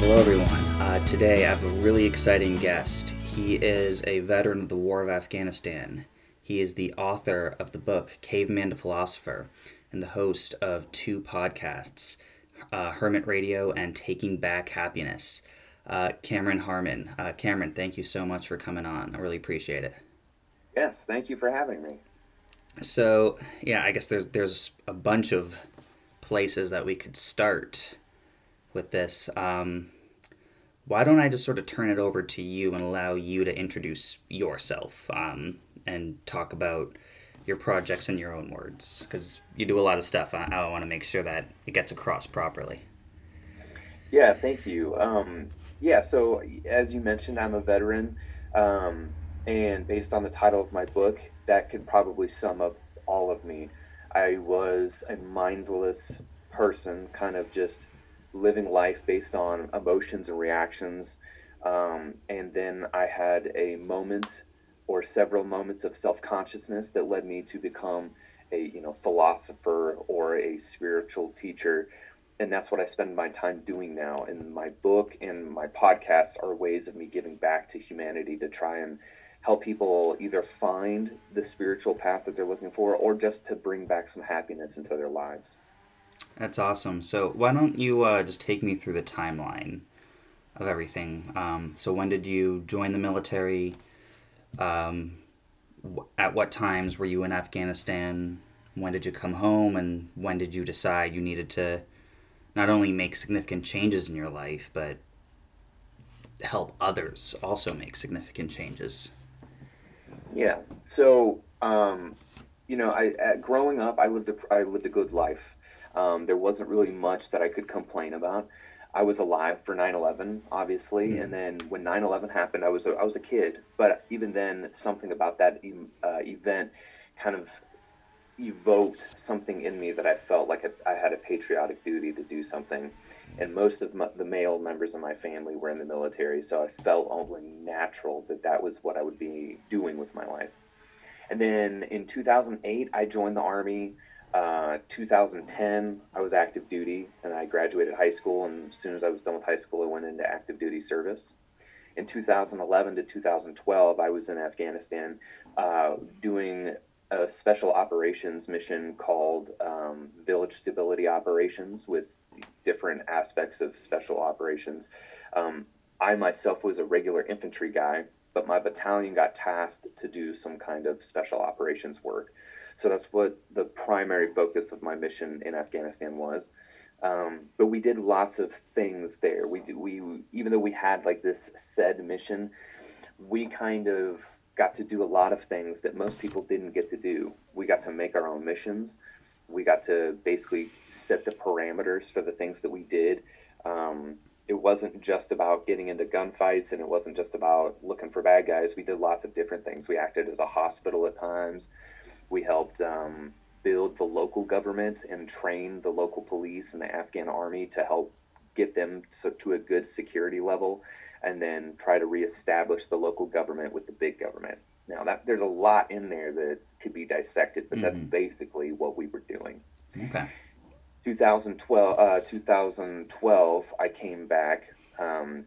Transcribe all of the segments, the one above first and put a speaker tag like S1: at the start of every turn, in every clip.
S1: Hello, everyone. Uh, today I have a really exciting guest. He is a veteran of the War of Afghanistan. He is the author of the book Caveman to Philosopher and the host of two podcasts, uh, Hermit Radio and Taking Back Happiness. Uh, Cameron Harmon. Uh, Cameron, thank you so much for coming on. I really appreciate it.
S2: Yes, thank you for having me.
S1: So, yeah, I guess there's there's a bunch of places that we could start with this. Um, why don't I just sort of turn it over to you and allow you to introduce yourself um, and talk about your projects in your own words? Because you do a lot of stuff. I, I want to make sure that it gets across properly.
S2: Yeah, thank you. Um, yeah, so as you mentioned, I'm a veteran. Um, and based on the title of my book, that could probably sum up all of me. I was a mindless person, kind of just living life based on emotions and reactions. Um, and then I had a moment or several moments of self consciousness that led me to become a you know philosopher or a spiritual teacher and that's what I spend my time doing now. And my book and my podcasts are ways of me giving back to humanity to try and help people either find the spiritual path that they're looking for or just to bring back some happiness into their lives.
S1: That's awesome. So, why don't you uh, just take me through the timeline of everything? Um, so, when did you join the military? Um, at what times were you in Afghanistan? When did you come home? And when did you decide you needed to not only make significant changes in your life, but help others also make significant changes?
S2: Yeah. So, um, you know, I growing up, I lived a, I lived a good life. Um, there wasn't really much that I could complain about. I was alive for 9/11, obviously, mm-hmm. and then when 9/11 happened, I was a, I was a kid. But even then, something about that uh, event kind of evoked something in me that I felt like I had a patriotic duty to do something. And most of my, the male members of my family were in the military, so I felt only natural that that was what I would be doing with my life. And then in 2008, I joined the Army. Uh, 2010, I was active duty and I graduated high school. And as soon as I was done with high school, I went into active duty service. In 2011 to 2012, I was in Afghanistan uh, doing a special operations mission called um, Village Stability Operations with different aspects of special operations. Um, I myself was a regular infantry guy, but my battalion got tasked to do some kind of special operations work. So that's what the primary focus of my mission in Afghanistan was. Um, but we did lots of things there. We we even though we had like this said mission, we kind of got to do a lot of things that most people didn't get to do. We got to make our own missions. We got to basically set the parameters for the things that we did. Um, it wasn't just about getting into gunfights and it wasn't just about looking for bad guys. We did lots of different things. We acted as a hospital at times. We helped um, build the local government and train the local police and the Afghan army to help get them to, to a good security level and then try to reestablish the local government with the big government. Now that there's a lot in there that could be dissected, but mm-hmm. that's basically what we were doing.
S1: Okay.
S2: 2012, uh, 2012, I came back, um,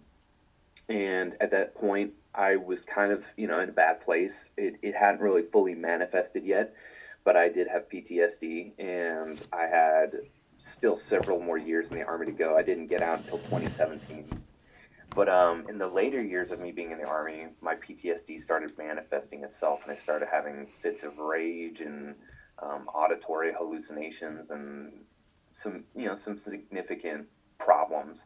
S2: and at that point, I was kind of you know in a bad place. It it hadn't really fully manifested yet, but I did have PTSD, and I had still several more years in the army to go. I didn't get out until 2017. But um, in the later years of me being in the army, my PTSD started manifesting itself, and I started having fits of rage and um, auditory hallucinations and some, you know, some significant problems.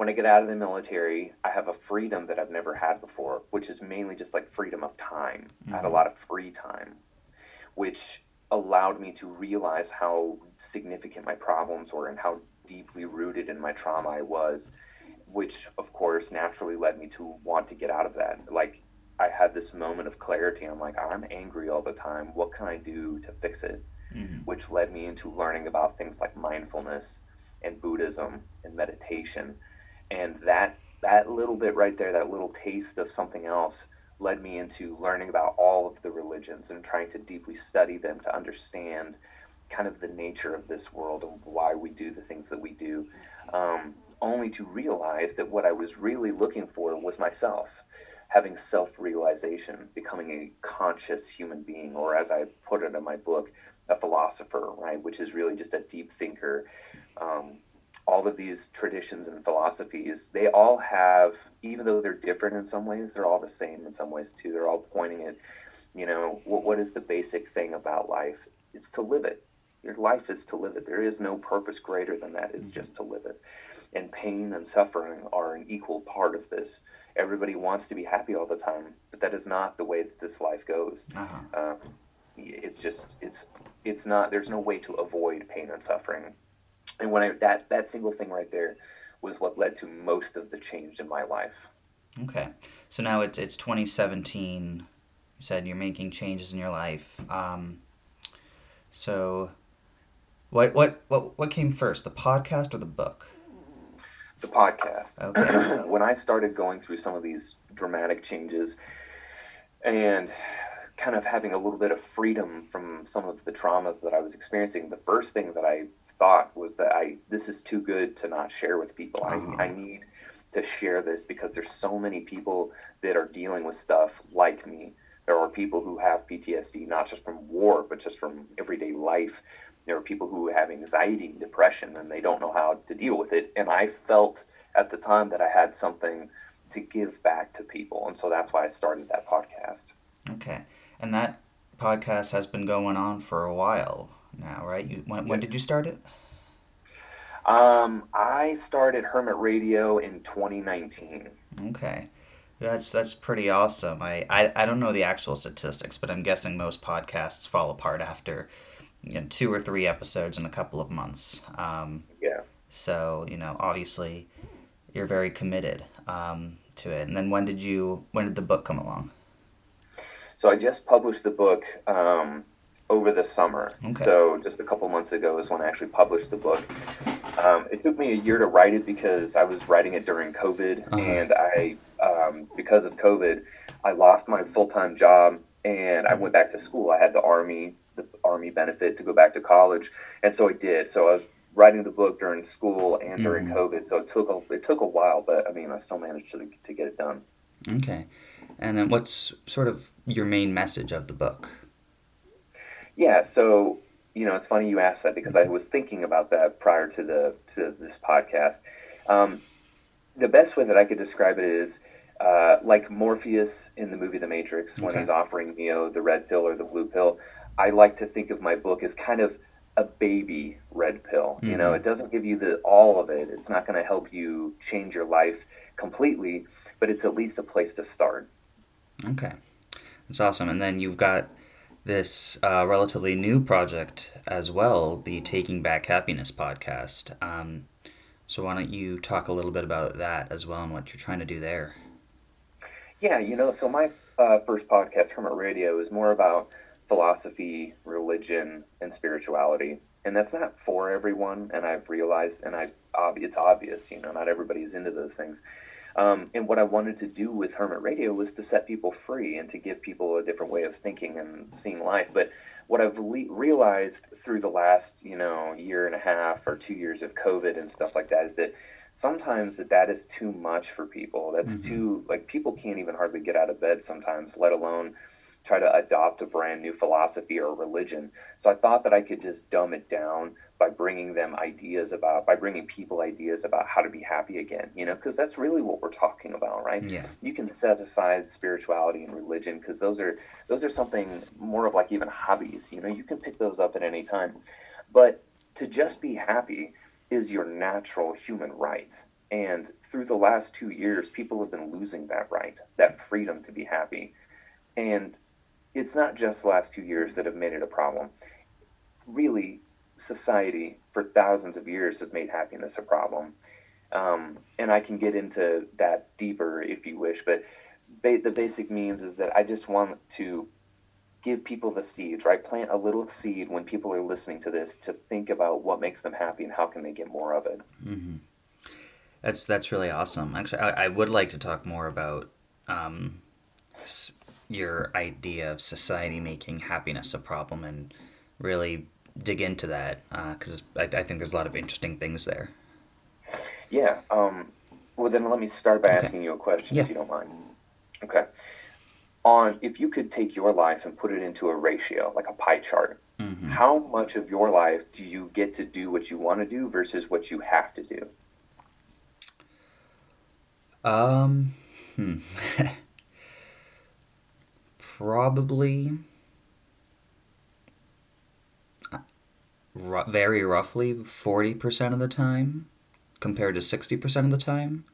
S2: When I get out of the military, I have a freedom that I've never had before, which is mainly just like freedom of time. Mm-hmm. I had a mm-hmm. lot of free time, which allowed me to realize how significant my problems were and how deeply rooted in my trauma I was which of course naturally led me to want to get out of that. Like I had this moment of clarity. I'm like, I'm angry all the time. What can I do to fix it? Mm-hmm. Which led me into learning about things like mindfulness and Buddhism and meditation. And that that little bit right there, that little taste of something else led me into learning about all of the religions and trying to deeply study them to understand kind of the nature of this world and why we do the things that we do. Um, only to realize that what I was really looking for was myself, having self realization, becoming a conscious human being, or as I put it in my book, a philosopher, right? Which is really just a deep thinker. Um, all of these traditions and philosophies, they all have, even though they're different in some ways, they're all the same in some ways too. They're all pointing at, you know, what, what is the basic thing about life? It's to live it. Your life is to live it. There is no purpose greater than that, is just to live it. And pain and suffering are an equal part of this. Everybody wants to be happy all the time, but that is not the way that this life goes. Uh-huh. Um, it's just, it's, it's not, there's no way to avoid pain and suffering and when I that that single thing right there was what led to most of the change in my life.
S1: Okay, so now it's it's 2017. You said you're making changes in your life. Um, so, what what what what came first, the podcast or the book?
S2: The podcast. Okay. when I started going through some of these dramatic changes, and kind of having a little bit of freedom from some of the traumas that I was experiencing, the first thing that I thought was that I this is too good to not share with people. Uh-huh. I, I need to share this because there's so many people that are dealing with stuff like me. There are people who have PTSD not just from war, but just from everyday life. There are people who have anxiety and depression and they don't know how to deal with it. And I felt at the time that I had something to give back to people. And so that's why I started that podcast.
S1: Okay. And that podcast has been going on for a while now, right? You when, when did you start it?
S2: Um, I started Hermit Radio in 2019.
S1: Okay. That's that's pretty awesome. I, I, I don't know the actual statistics, but I'm guessing most podcasts fall apart after you know, two or three episodes in a couple of months. Um,
S2: yeah.
S1: So you know, obviously, you're very committed um, to it. And then when did you when did the book come along?
S2: So I just published the book um, over the summer. Okay. So just a couple months ago is when I actually published the book. Um, it took me a year to write it because I was writing it during COVID, uh-huh. and I um, because of COVID, I lost my full time job and I went back to school. I had the army the army benefit to go back to college, and so I did. So I was writing the book during school and during mm-hmm. COVID. So it took a, it took a while, but I mean I still managed to to get it done.
S1: Okay, and then what's sort of your main message of the book?
S2: Yeah, so you know, it's funny you asked that because I was thinking about that prior to the to this podcast. Um, the best way that I could describe it is uh, like Morpheus in the movie The Matrix when okay. he's offering Neo the red pill or the blue pill. I like to think of my book as kind of a baby red pill. Mm-hmm. You know, it doesn't give you the all of it. It's not going to help you change your life completely, but it's at least a place to start.
S1: Okay. That's awesome. And then you've got this uh, relatively new project as well, the Taking Back Happiness podcast. Um, so why don't you talk a little bit about that as well and what you're trying to do there?
S2: Yeah, you know, so my uh, first podcast, Hermit Radio, is more about philosophy, religion, and spirituality. And that's not for everyone, and I've realized, and I, it's obvious, you know, not everybody's into those things. Um, and what I wanted to do with Hermit Radio was to set people free and to give people a different way of thinking and seeing life. But what I've le- realized through the last, you know, year and a half or two years of COVID and stuff like that is that sometimes that that is too much for people. That's mm-hmm. too like people can't even hardly get out of bed sometimes, let alone try to adopt a brand new philosophy or religion. So I thought that I could just dumb it down by bringing them ideas about by bringing people ideas about how to be happy again you know because that's really what we're talking about right?
S1: Yeah.
S2: You can set aside spirituality and religion because those are those are something more of like even hobbies you know you can pick those up at any time. But to just be happy is your natural human right. And through the last two years people have been losing that right that freedom to be happy. And it's not just the last two years that have made it a problem really society for thousands of years has made happiness a problem. Um, and I can get into that deeper if you wish, but ba- the basic means is that I just want to give people the seeds, right? Plant a little seed when people are listening to this to think about what makes them happy and how can they get more of it.
S1: Mm-hmm. That's that's really awesome. Actually, I, I would like to talk more about um, your idea of society making happiness a problem and really dig into that because uh, I, I, think there's a lot of interesting things there.
S2: Yeah. Um, well, then let me start by
S1: Okay.
S2: asking you a question,
S1: Yeah.
S2: if you don't mind. Okay. On if you could take your life and put it into a ratio, like a pie chart,
S1: hmm
S2: how much of your life do you get to do what you want to do versus what you have to do?
S1: Um, hmm. Probably ru- very roughly 40% of the time compared to 60% of the time.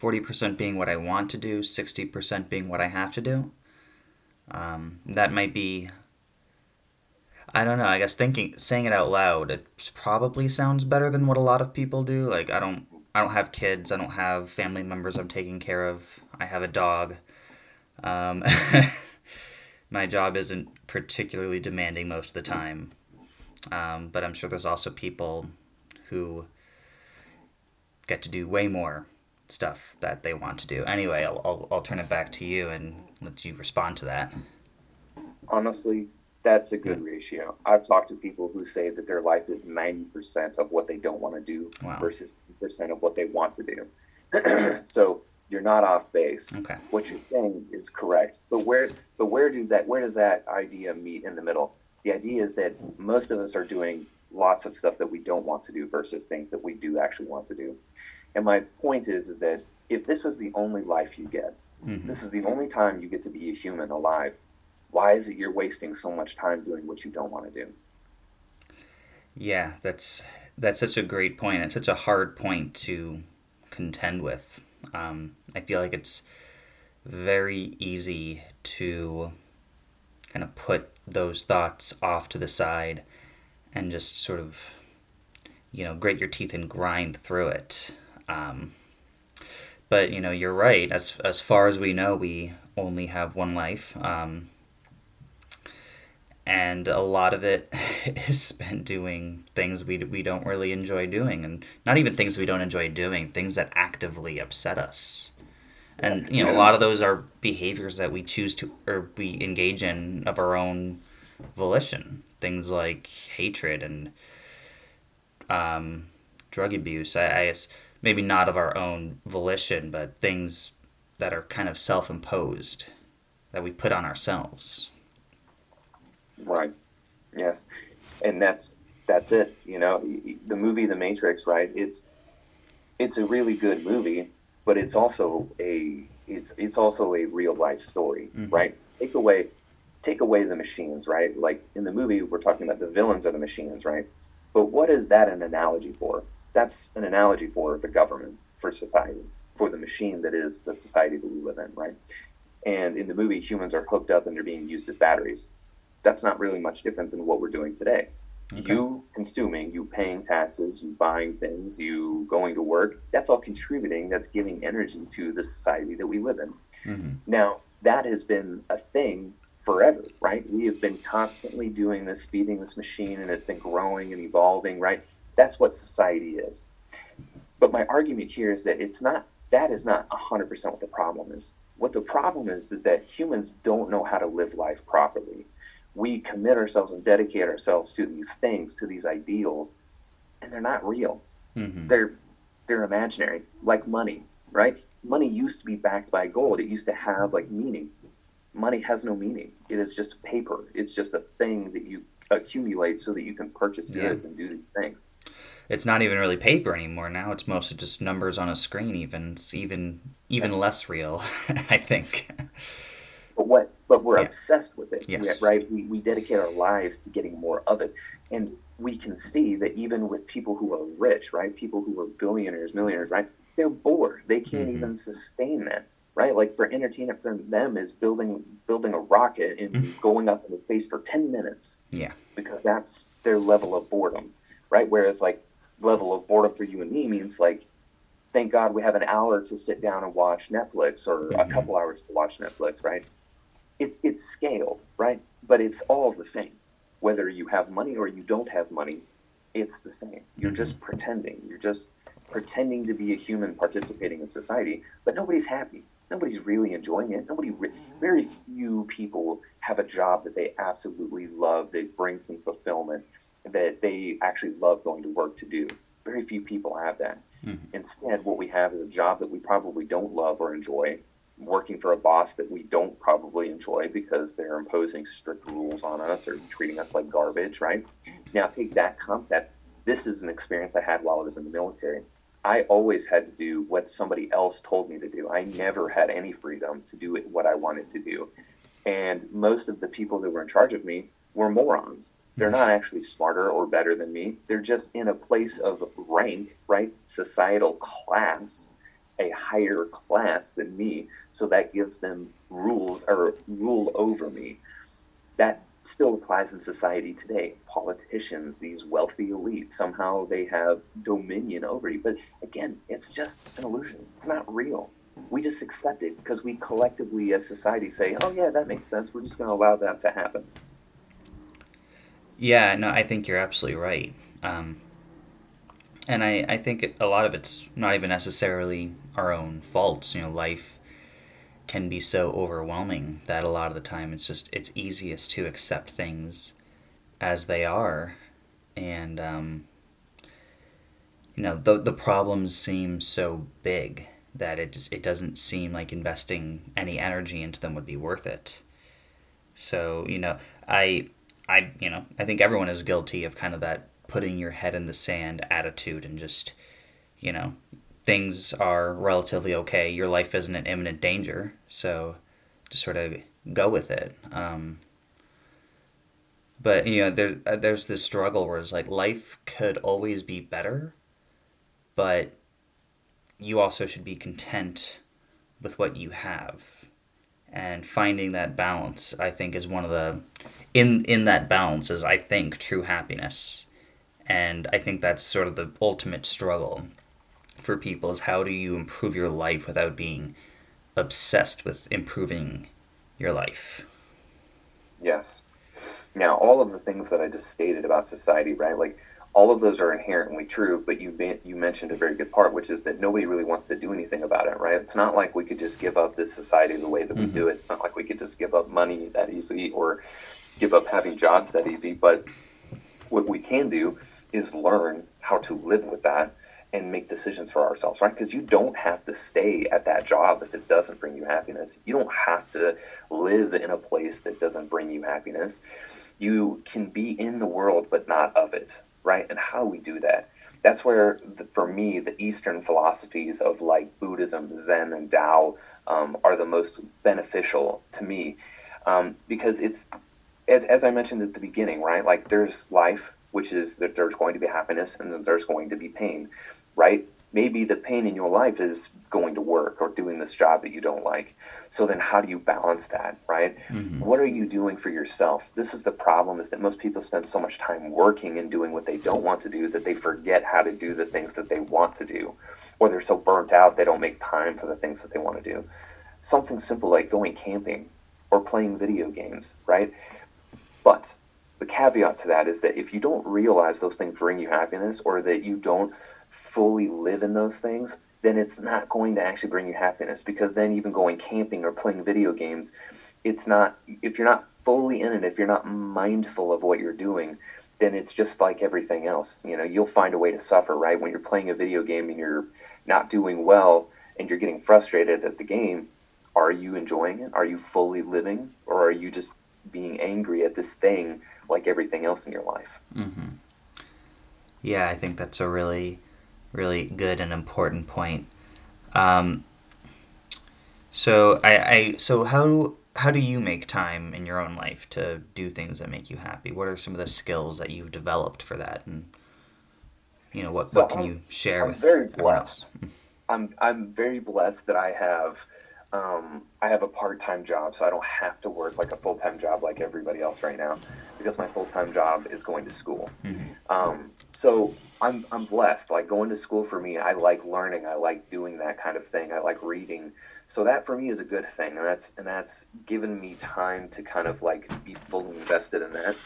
S1: 40% being what I want to do, 60% being what I have to do. Um, that might be I don't know. I guess thinking saying it out loud, it probably sounds better than what a lot of people do. Like I don't I don't have kids. I don't have family members I'm taking care of. I have a dog. Um, my job isn't particularly demanding most of the time. Um, but I'm sure there's also people who get to do way more stuff that they want to do. Anyway, I'll, I'll, I'll turn it back to you and let you respond to that.
S2: Honestly, that's a good ratio. I've talked to people who say that their life is 90% of what they don't want to do
S1: Wow.
S2: versus 10% of what they want to do. so you're not off base.
S1: Okay.
S2: What you're saying is correct. But where but where do that where does that idea meet in the middle? The idea is that most of us are doing lots of stuff that we don't want to do versus things that we do actually want to do. And my point is is that if this is the only life you get,
S1: hmm
S2: this is the only time you get to be a human alive, why is it you're wasting so much time doing what you don't want to do?
S1: Yeah, that's that's such a great point. It's such a hard point to contend with. Um, I feel like it's very easy to kind of put those thoughts off to the side and just sort of, you know, grate your teeth and grind through it. Um, but you know, you're right. As as far as we know, we only have one life. Um, and a lot of it is spent doing things we, we don't really enjoy doing and not even things we don't enjoy doing things that actively upset us. And
S2: Yes.
S1: you know a lot of those are behaviors that we choose to or we engage in of our own volition. Things like hatred and um, drug abuse. I, I guess maybe not of our own volition but things that are kind of self-imposed that we put on ourselves
S2: Right. Yes. And that's that's it. You know, the movie The Matrix, right? It's it's a really good movie, but it's also a it's it's also a real life story,
S1: Mhm.
S2: right? Take away take away the machines, right? Like in the movie, we're talking about the villains of the machines, right? But what is that an analogy for? That's an analogy for the government, for society, for the machine that is the society that we live in, right? And in the movie, humans are hooked up and they're being used as batteries that's not really much different than what we're doing today.
S1: Okay.
S2: You consuming, you paying taxes, you buying things, you going to work, that's all contributing, that's giving energy to the society that we live in.
S1: hmm
S2: Now, that has been a thing forever, right? We have been constantly doing this, feeding this machine, and it's been growing and evolving, right? That's what society is. But my argument here is that it's not, that is not 100% what the problem is. What the problem is, is that humans don't know how to live life properly. We commit ourselves and dedicate ourselves to these things, to these ideals, and they're not real
S1: hmm
S2: they're they're imaginary like money right money used to be backed by gold it used to have like meaning money has no meaning it is just paper it's just a thing that you accumulate so that you can purchase
S1: Yeah.
S2: goods and do these things
S1: It's not even really paper anymore now. It's mostly just numbers on a screen. Even it's even even less real, I think.
S2: but what but we're
S1: Yeah.
S2: obsessed with it
S1: Yes.
S2: right we, we dedicate our lives to getting more of it and we can see that even with people who are rich right people who are billionaires millionaires right they're bored they can't
S1: Mhm.
S2: even sustain that right like for entertainment for them is building building a rocket and
S1: Mhm.
S2: going up into space for 10 minutes
S1: Yeah.
S2: because that's their level of boredom right whereas like level of boredom for you and me means like thank god we have an hour to sit down and watch netflix or a
S1: Mhm.
S2: couple hours to watch netflix right it's it's scaled right? But it's all the same. Whether you have money or you don't have money it's the same. You're
S1: Mhm.
S2: just pretending. You're just pretending to be a human participating in society but nobody's happy. Nobody's really enjoying it. Nobody re- very few people have a job that they absolutely love that brings them fulfillment that they actually love going to work to do. Very few people have that. Mm-hmm. Instead, what we have is a job that we probably don't love or enjoy, working for a boss that we don't probably enjoy because they're imposing strict rules on us or treating us like garbage, right? Now, take that concept. This is an experience I had while I was in the military. I always had to do what somebody else told me to do. I never had any freedom to do what I wanted to do. And most of the people that were in charge of me were morons. They're not actually smarter or better than me. They're just in a place of rank, right? Societal class a higher class than me, so that gives them rules or rule over me. That still applies in society today. Politicians, these wealthy elites, somehow they have dominion over you. But again, it's just an illusion. It's not real. We just accept it because we collectively, as society, say, "Oh yeah, that makes sense. We're just going to allow that to happen."
S1: Yeah, no, I think you're absolutely right. Um, and I, I think a lot of it's not even necessarily our own faults. You know, life can be so overwhelming that a lot of the time it's just it's easiest to accept things as they are, and um, you know the the problems seem so big that it just it doesn't seem like investing any energy into them would be worth it. So you know, I I you know I think everyone is guilty of kind of that putting your head in the sand attitude and just you know things are relatively okay. Your life isn't in imminent danger, so just sort of go with it. Um, but you know, there uh, there's this struggle where it's like life could always be better, but you also should be content with what you have. And finding that balance, I think, is one of the in in that balance is I think true happiness, and I think that's sort of the ultimate struggle for people is how do you improve your life without being obsessed with improving your life.
S2: Yes. Now, all of the things that I just stated about society, right? Like all of those are inherently true, but you you mentioned a very good part, which is that nobody really wants to do anything about it, right? It's not like we could just give up this society the way that mm-hmm. we do it. It's not like we could just give up money that easily or give up having jobs that easy. But what we can do is learn how to live with that and make decisions for ourselves, right? Because you don't have to stay at that job if it doesn't bring you happiness. You don't have to live in a place that doesn't bring you happiness. You can be in the world, but not of it, right? And how we do that? That's where, the, for me, the Eastern philosophies of like Buddhism, Zen, and Tao um, are the most beneficial to me um, because it's, as, as I mentioned at the beginning, right? Like there's life, which is that there's going to be happiness and there's going to be pain right? Maybe the pain in your life is going to work or doing this job that you don't like. So then how do you balance that, right? Mm-hmm. What are you doing for yourself? This is the problem is that most people spend so much time working and doing what they don't want to do that they forget how to do the things that they want to do. Or they're so burnt out they don't make time for the things that they want to do. Something simple like going camping or playing video games, right? But the caveat to that is that if you don't realize those things bring you happiness or that you don't fully live in those things, then it's not going to actually bring you happiness because then even going camping or playing video games, it's not if you're not fully in it, if you're not mindful of what you're doing, then it's just like everything else. You know, you'll find a way to suffer, right? When you're playing a video game and you're not doing well and you're getting frustrated at the game, are you enjoying it? Are you fully living or are you just being angry at this thing like everything else in your life?
S1: Mm-hmm. Yeah, I think that's a really really good and important point. Um, so I, I so how how do you make time in your own life to do things that make you happy? What are some of the skills that you've developed for that, and you know what so what can I'm, you share
S2: I'm
S1: with
S2: very blessed. I'm I'm very blessed that I have um, I have a part time job, so I don't have to work like a full time job like everybody else right now, because my full time job is going to school. Mm-hmm. Um, so I'm I'm blessed. Like going to school for me, I like learning. I like doing that kind of thing. I like reading. So that for me is a good thing, and that's and that's given me time to kind of like be fully invested in that.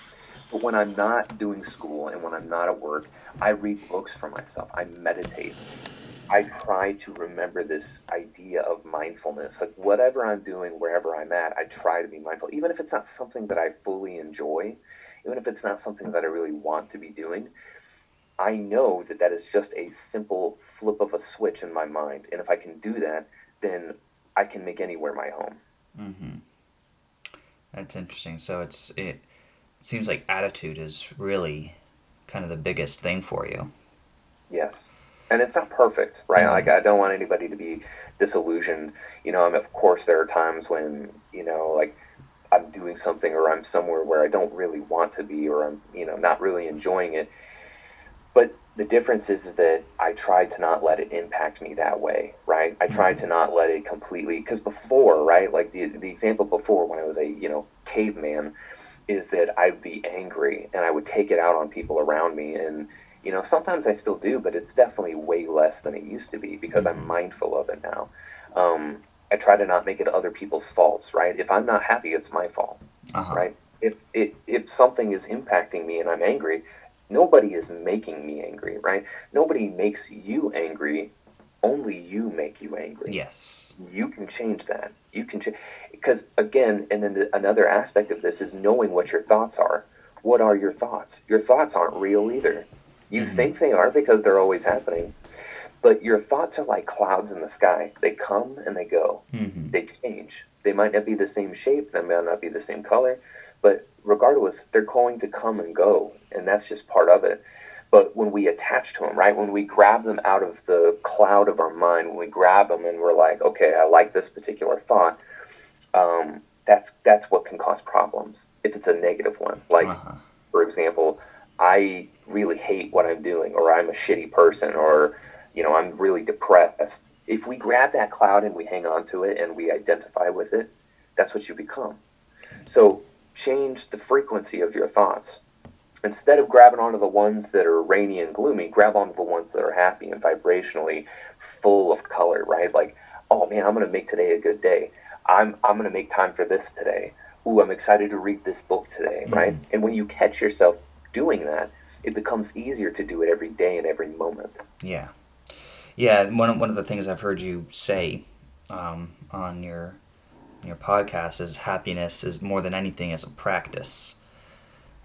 S2: But when I'm not doing school and when I'm not at work, I read books for myself. I meditate. I try to remember this idea of mindfulness. Like whatever I'm doing, wherever I'm at, I try to be mindful, even if it's not something that I fully enjoy, even if it's not something that I really want to be doing. I know that that is just a simple flip of a switch in my mind. And if I can do that, then I can make anywhere my home.
S1: Mm-hmm. That's interesting. So it's it seems like attitude is really kind of the biggest thing for you.
S2: Yes. And it's not perfect, right? Mm-hmm. Like I don't want anybody to be disillusioned. You know, I mean, of course there are times when, you know, like I'm doing something or I'm somewhere where I don't really want to be or I'm, you know, not really enjoying it. But the difference is, that I tried to not let it impact me that way, right? I tried mm-hmm. to not let it completely because before, right? Like the the example before when I was a you know caveman, is that I'd be angry and I would take it out on people around me, and you know sometimes I still do, but it's definitely way less than it used to be because mm-hmm. I'm mindful of it now. Um, I try to not make it other people's faults, right? If I'm not happy, it's my fault, uh-huh. right? If, if if something is impacting me and I'm angry, nobody is making me angry, right? Nobody makes you angry. Only you make you angry.
S1: Yes.
S2: You can change that. You can change because again, and then the, another aspect of this is knowing what your thoughts are. What are your thoughts? Your thoughts aren't real either. You mm-hmm. think they are because they're always happening. But your thoughts are like clouds in the sky. They come and they go. Mm-hmm. They change. They might not be the same shape. They might not be the same color. But regardless, they're going to come and go. And that's just part of it. But when we attach to them, right, when we grab them out of the cloud of our mind, when we grab them and we're like, okay, I like this particular thought, um, that's that's what can cause problems if it's a negative one. Like, uh-huh. for example, I really hate what I'm doing, or I'm a shitty person, or you know, I'm really depressed. If we grab that cloud and we hang on to it and we identify with it, that's what you become. So change the frequency of your thoughts. Instead of grabbing onto the ones that are rainy and gloomy, grab onto the ones that are happy and vibrationally full of color, right? Like, oh man, I'm going to make today a good day. I'm, I'm going to make time for this today. Ooh, I'm excited to read this book today, mm-hmm. right? And when you catch yourself doing that, it becomes easier to do it every day and every moment.
S1: Yeah. Yeah, one one of the things I've heard you say um, on your your podcast is happiness is more than anything is a practice,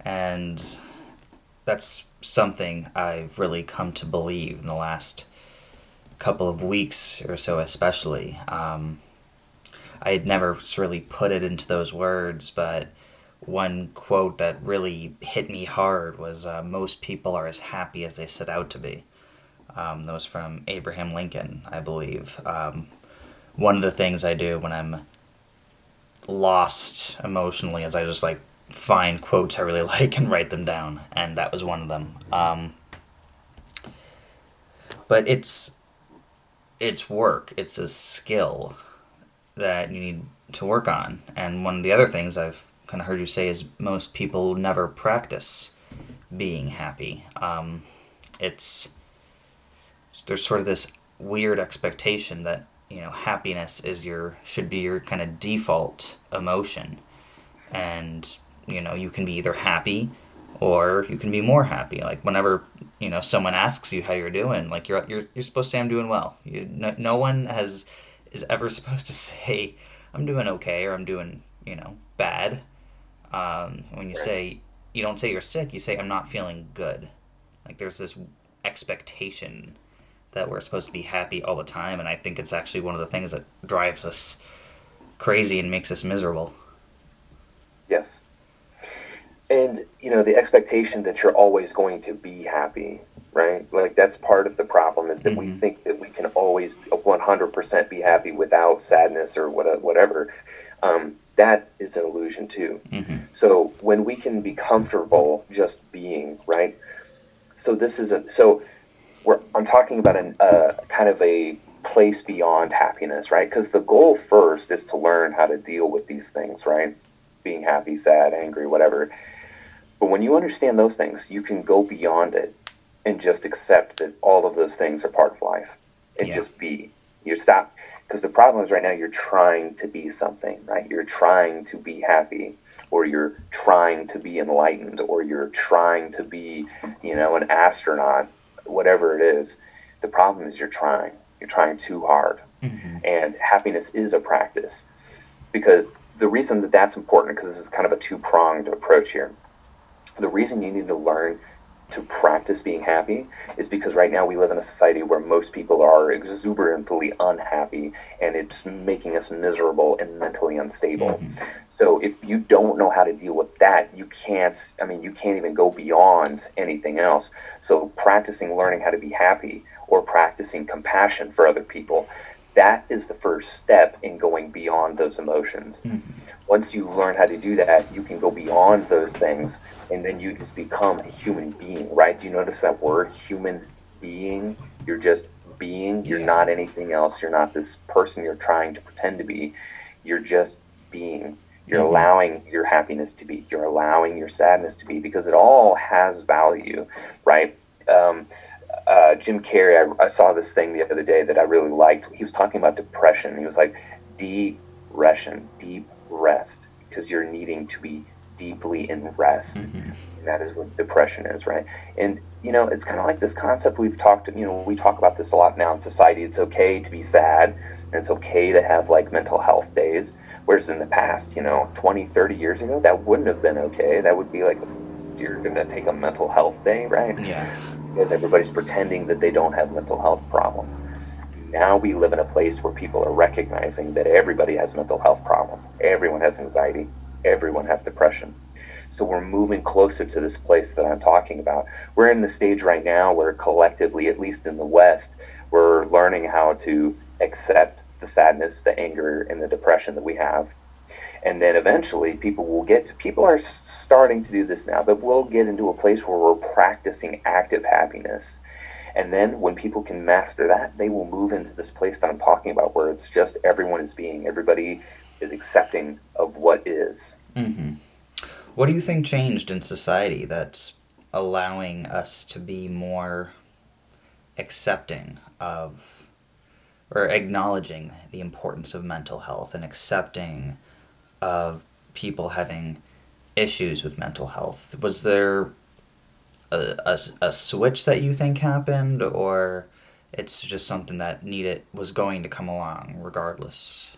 S1: and that's something I've really come to believe in the last couple of weeks or so, especially. Um, I had never really put it into those words, but one quote that really hit me hard was uh, most people are as happy as they set out to be um, that was from Abraham Lincoln, I believe. Um, one of the things I do when I'm lost emotionally is I just like find quotes I really like and write them down, and that was one of them. Um, but it's it's work. It's a skill that you need to work on. And one of the other things I've kind of heard you say is most people never practice being happy. Um, it's there's sort of this weird expectation that you know happiness is your should be your kind of default emotion and you know you can be either happy or you can be more happy. Like whenever you know someone asks you how you're doing like you're you're, you're supposed to say i'm doing well. You, no, no one has is ever supposed to say i'm doing okay or i'm doing you know bad. Um, when you say you don't say you're sick you say i'm not feeling good. Like there's this expectation that we're supposed to be happy all the time, and I think it's actually one of the things that drives us crazy and makes us miserable.
S2: Yes. And, you know, the expectation that you're always going to be happy, right? Like, that's part of the problem is that mm-hmm. we think that we can always 100% be happy without sadness or whatever. Um, that is an illusion, too. Mm-hmm. So, when we can be comfortable just being, right? So, this is a, so, we're, I'm talking about a uh, kind of a place beyond happiness, right? Because the goal first is to learn how to deal with these things, right? Being happy, sad, angry, whatever. But when you understand those things, you can go beyond it and just accept that all of those things are part of life and yeah. just be. You stop because the problem is right now you're trying to be something, right? You're trying to be happy or you're trying to be enlightened or you're trying to be, you know, an astronaut whatever it is. The problem is you're trying. You're trying too hard. Mm-hmm. And happiness is a practice because the reason that that's important because this is kind of a two pronged approach here. The reason you need to learn to practice being happy is because right now we live in a society where most people are exuberantly unhappy and it's making us miserable and mentally unstable. Mm-hmm. So if you don't know how to deal with that, you can't I mean you can't even go beyond anything else. So practicing learning how to be happy or practicing compassion for other people, that is the first step in going beyond those emotions. Mm-hmm once you learn how to do that, you can go beyond those things and then you just become a human being, right? Do you notice that word, human being? You're just being. You're yeah. not anything else. You're not this person you're trying to pretend to be. You're just being. You're mm-hmm. allowing your happiness to be. You're allowing your sadness to be because it all has value, right? Um, uh, Jim Carrey, I, I saw this thing the other day that I really liked. He was talking about depression. He was like, depression, deep rest because you're needing to be deeply in rest. Mm-hmm. And that is what depression is, right? And you know, it's kind of like this concept we've talked. You know, we talk about this a lot now in society. It's okay to be sad, and it's okay to have like mental health days. Whereas in the past, you know, 20, 30 years ago, that wouldn't have been okay. That would be like you're going to take a mental health day, right?
S1: Yeah.
S2: Because everybody's pretending that they don't have mental health problems now we live in a place where people are recognizing that everybody has mental health problems. Everyone has anxiety. Everyone has depression. So we're moving closer to this place that I'm talking about. We're in the stage right now where collectively, at least in the West, we're learning how to accept the sadness, the anger, and the depression that we have. And then eventually people will get to, people are starting to do this now, but we'll get into a place where we're practicing active happiness and then when people can master that, they will move into this place that I'm talking about where it's just everyone is being, everybody is accepting of what is.
S1: Mm-hmm. What do you think changed in society that's allowing us to be more accepting of or acknowledging the importance of mental health and accepting of people having issues with mental health? Was there a, a, a switch that you think happened or it's just something that needed was going to come along regardless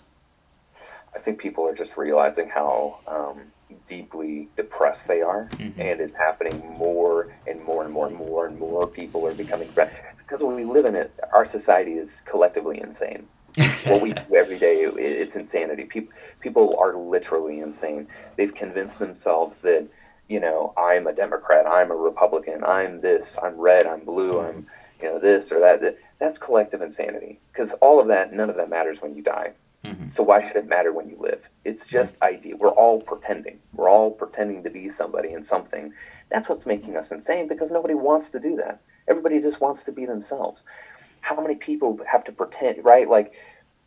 S2: i think people are just realizing how um, deeply depressed they are mm-hmm. and it's happening more and more and more and more and more people are becoming depressed because when we live in it our society is collectively insane what we do every day it's insanity people people are literally insane they've convinced themselves that you know, I'm a Democrat, I'm a Republican, I'm this, I'm red, I'm blue, mm-hmm. I'm, you know, this or that. That's collective insanity because all of that, none of that matters when you die. Mm-hmm. So why should it matter when you live? It's mm-hmm. just mm-hmm. idea. We're all pretending. We're all pretending to be somebody and something. That's what's making us insane because nobody wants to do that. Everybody just wants to be themselves. How many people have to pretend, right? Like,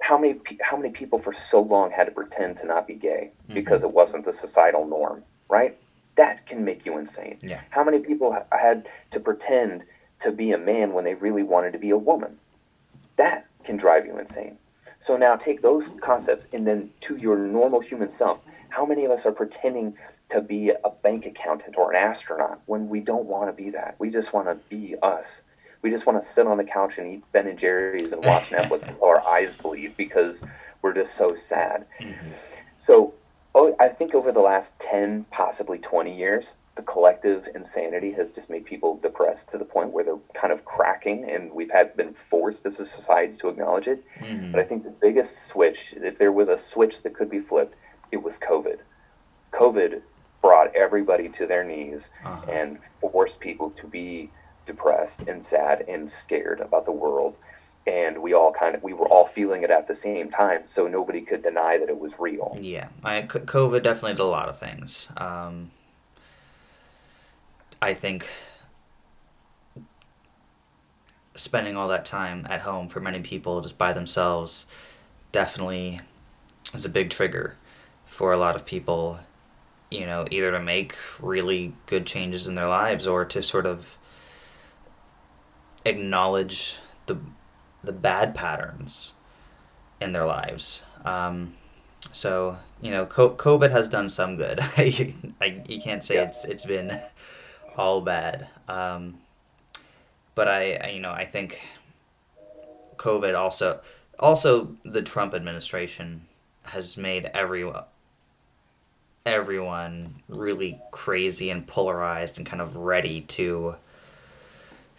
S2: how many how many people for so long had to pretend to not be gay mm-hmm. because it wasn't the societal norm, right? that can make you insane.
S1: Yeah.
S2: How many people had to pretend to be a man when they really wanted to be a woman? That can drive you insane. So now take those concepts and then to your normal human self. How many of us are pretending to be a bank accountant or an astronaut when we don't want to be that? We just want to be us. We just want to sit on the couch and eat Ben and Jerry's and watch Netflix until our eyes bleed because we're just so sad. Mm-hmm. So oh, I think over the last 10, possibly 20 years, the collective insanity has just made people depressed to the point where they're kind of cracking, and we've had been forced as a society to acknowledge it. Mm-hmm. But I think the biggest switch, if there was a switch that could be flipped, it was COVID. COVID brought everybody to their knees uh-huh. and forced people to be depressed and sad and scared about the world. And we all kind of we were all feeling it at the same time so nobody could deny that it was real.
S1: Yeah I, covid definitely did a lot of things. Um, i think spending all that time at home for many people just by themselves definitely is a big trigger for a lot of people you know either to make really good changes in their lives or to sort of acknowledge the the bad patterns in their lives. Um, so you know, COVID has done some good. I, I, you can't say yeah. it's it's been all bad. Um, but I, I, you know, I think COVID also also the Trump administration has made everyone everyone really crazy and polarized and kind of ready to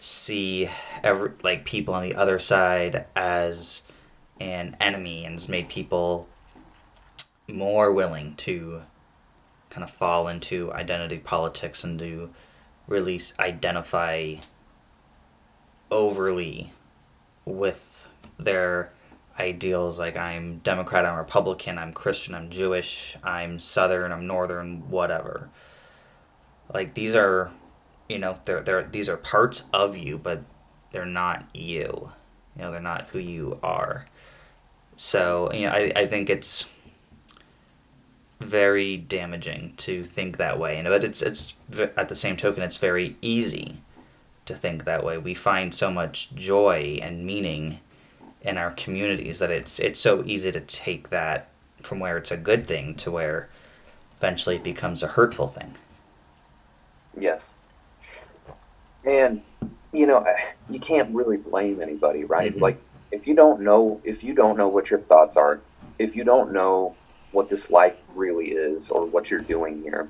S1: see every like people on the other side as an enemy and has made people more willing to kind of fall into identity politics and to really identify overly with their ideals like I'm Democrat, I'm Republican, I'm Christian, I'm Jewish, I'm Southern, I'm Northern, whatever. Like these are, you know, they're they're these are parts of you, but they're not you. You know, they're not who you are. So you know, I I think it's very damaging to think that way, and but it's it's at the same token, it's very easy to think that way. We find so much joy and meaning in our communities that it's it's so easy to take that from where it's a good thing to where eventually it becomes a hurtful thing.
S2: Yes. And you know, you can't really blame anybody, right? Mm-hmm. Like if you don't know if you don't know what your thoughts are, if you don't know what this life really is or what you're doing here,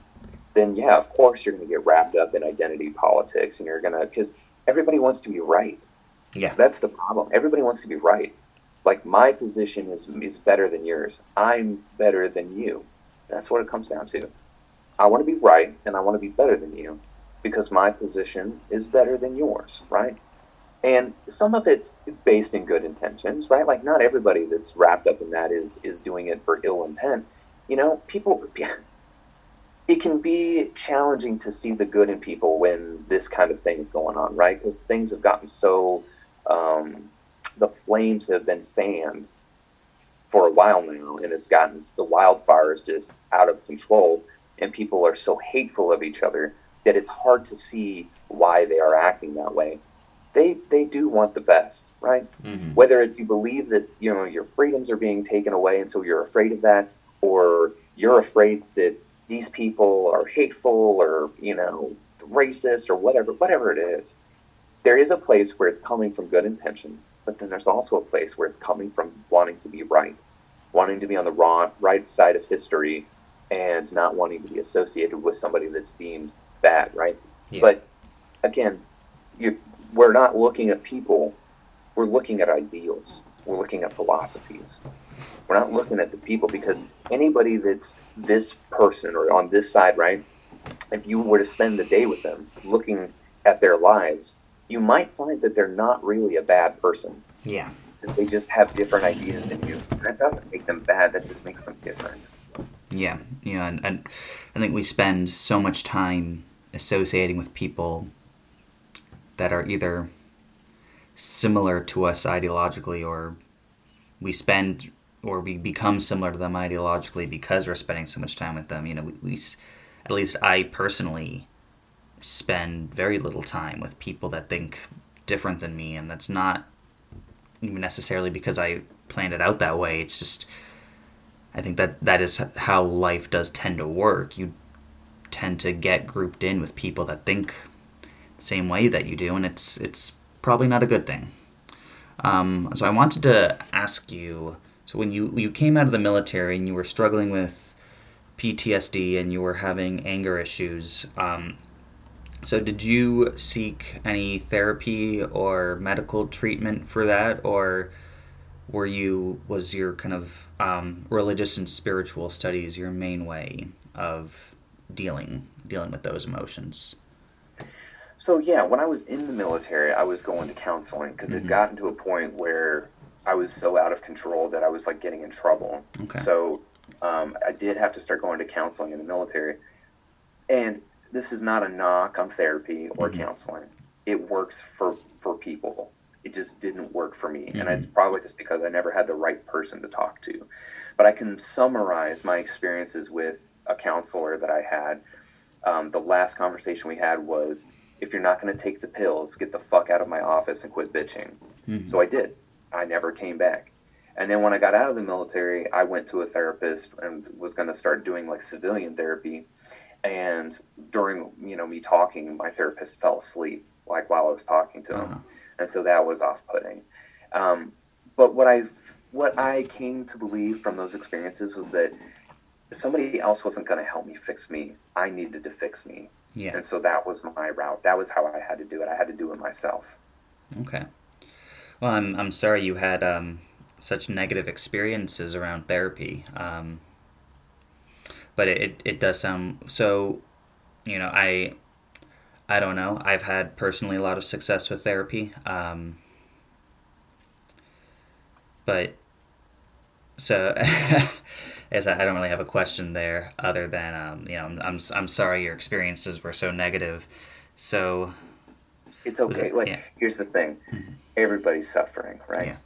S2: then yeah, of course you're going to get wrapped up in identity politics and you're going to cuz everybody wants to be right.
S1: Yeah.
S2: That's the problem. Everybody wants to be right. Like my position is is better than yours. I'm better than you. That's what it comes down to. I want to be right and I want to be better than you because my position is better than yours, right? And some of it's based in good intentions, right? Like not everybody that's wrapped up in that is is doing it for ill intent. You know, people it can be challenging to see the good in people when this kind of thing is going on, right? Because things have gotten so um, the flames have been fanned for a while now, and it's gotten the wildfire is just out of control, and people are so hateful of each other that it's hard to see why they are acting that way. They they do want the best, right? Mm-hmm. Whether it's you believe that you know your freedoms are being taken away, and so you're afraid of that, or you're afraid that these people are hateful or you know racist or whatever, whatever it is there is a place where it's coming from good intention, but then there's also a place where it's coming from wanting to be right, wanting to be on the wrong, right side of history, and not wanting to be associated with somebody that's deemed bad, right? Yeah. But again, you, we're not looking at people, we're looking at ideals, we're looking at philosophies. We're not looking at the people because anybody that's this person or on this side, right? If you were to spend the day with them looking at their lives, you might find that they're not really a bad person.
S1: Yeah.
S2: They just have different ideas than you. That doesn't make them bad, that just makes them different.
S1: Yeah, yeah, and, and I think we spend so much time associating with people that are either similar to us ideologically or we spend or we become similar to them ideologically because we're spending so much time with them. You know, we, we at least I personally spend very little time with people that think different than me, and that's not necessarily because I planned it out that way. It's just I think that that is how life does tend to work. You tend to get grouped in with people that think the same way that you do, and it's it's probably not a good thing. Um, so I wanted to ask you. So when you you came out of the military and you were struggling with PTSD and you were having anger issues, um, so, did you seek any therapy or medical treatment for that, or were you was your kind of um, religious and spiritual studies your main way of dealing dealing with those emotions?
S2: So yeah, when I was in the military, I was going to counseling because mm-hmm. it gotten to a point where I was so out of control that I was like getting in trouble. Okay. So um, I did have to start going to counseling in the military, and this is not a knock on therapy or mm-hmm. counseling. It works for for people. It just didn't work for me, mm-hmm. and it's probably just because I never had the right person to talk to. But I can summarize my experiences with a counselor that I had. Um, the last conversation we had was, "If you're not going to take the pills, get the fuck out of my office and quit bitching." Mm-hmm. So I did. I never came back. And then when I got out of the military, I went to a therapist and was going to start doing like civilian therapy and during you know me talking my therapist fell asleep like while i was talking to him uh-huh. and so that was off-putting um, but what i what i came to believe from those experiences was that somebody else wasn't going to help me fix me. I needed to fix me.
S1: Yeah.
S2: And so that was my route. That was how I had to do it. I had to do it myself.
S1: Okay. Well, I'm I'm sorry you had um, such negative experiences around therapy. Um, but it, it, it does sound so. You know, I I don't know. I've had personally a lot of success with therapy. Um, but so as I don't really have a question there other than um, you know I'm, I'm I'm sorry your experiences were so negative. So
S2: it's okay. It, like yeah. here's the thing, mm-hmm. everybody's suffering, right? Yeah.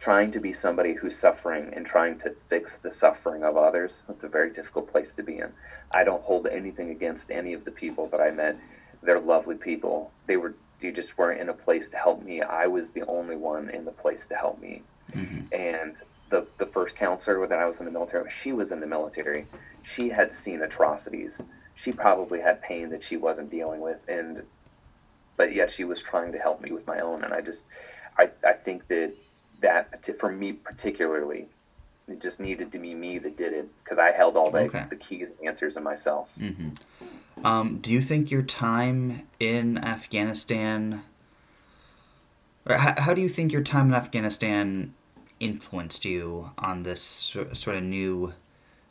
S2: Trying to be somebody who's suffering and trying to fix the suffering of others, that's a very difficult place to be in. I don't hold anything against any of the people that I met. They're lovely people. They were you just weren't in a place to help me. I was the only one in the place to help me. Mm-hmm. And the, the first counselor that I was in the military, she was in the military. She had seen atrocities. She probably had pain that she wasn't dealing with, and but yet she was trying to help me with my own. And I just, I, I think that that for me particularly, it just needed to be me that did it because I held all the okay. the keys and answers in myself.
S1: Mm-hmm. Um, do you think your time in Afghanistan, or how, how do you think your time in Afghanistan influenced you on this sort of new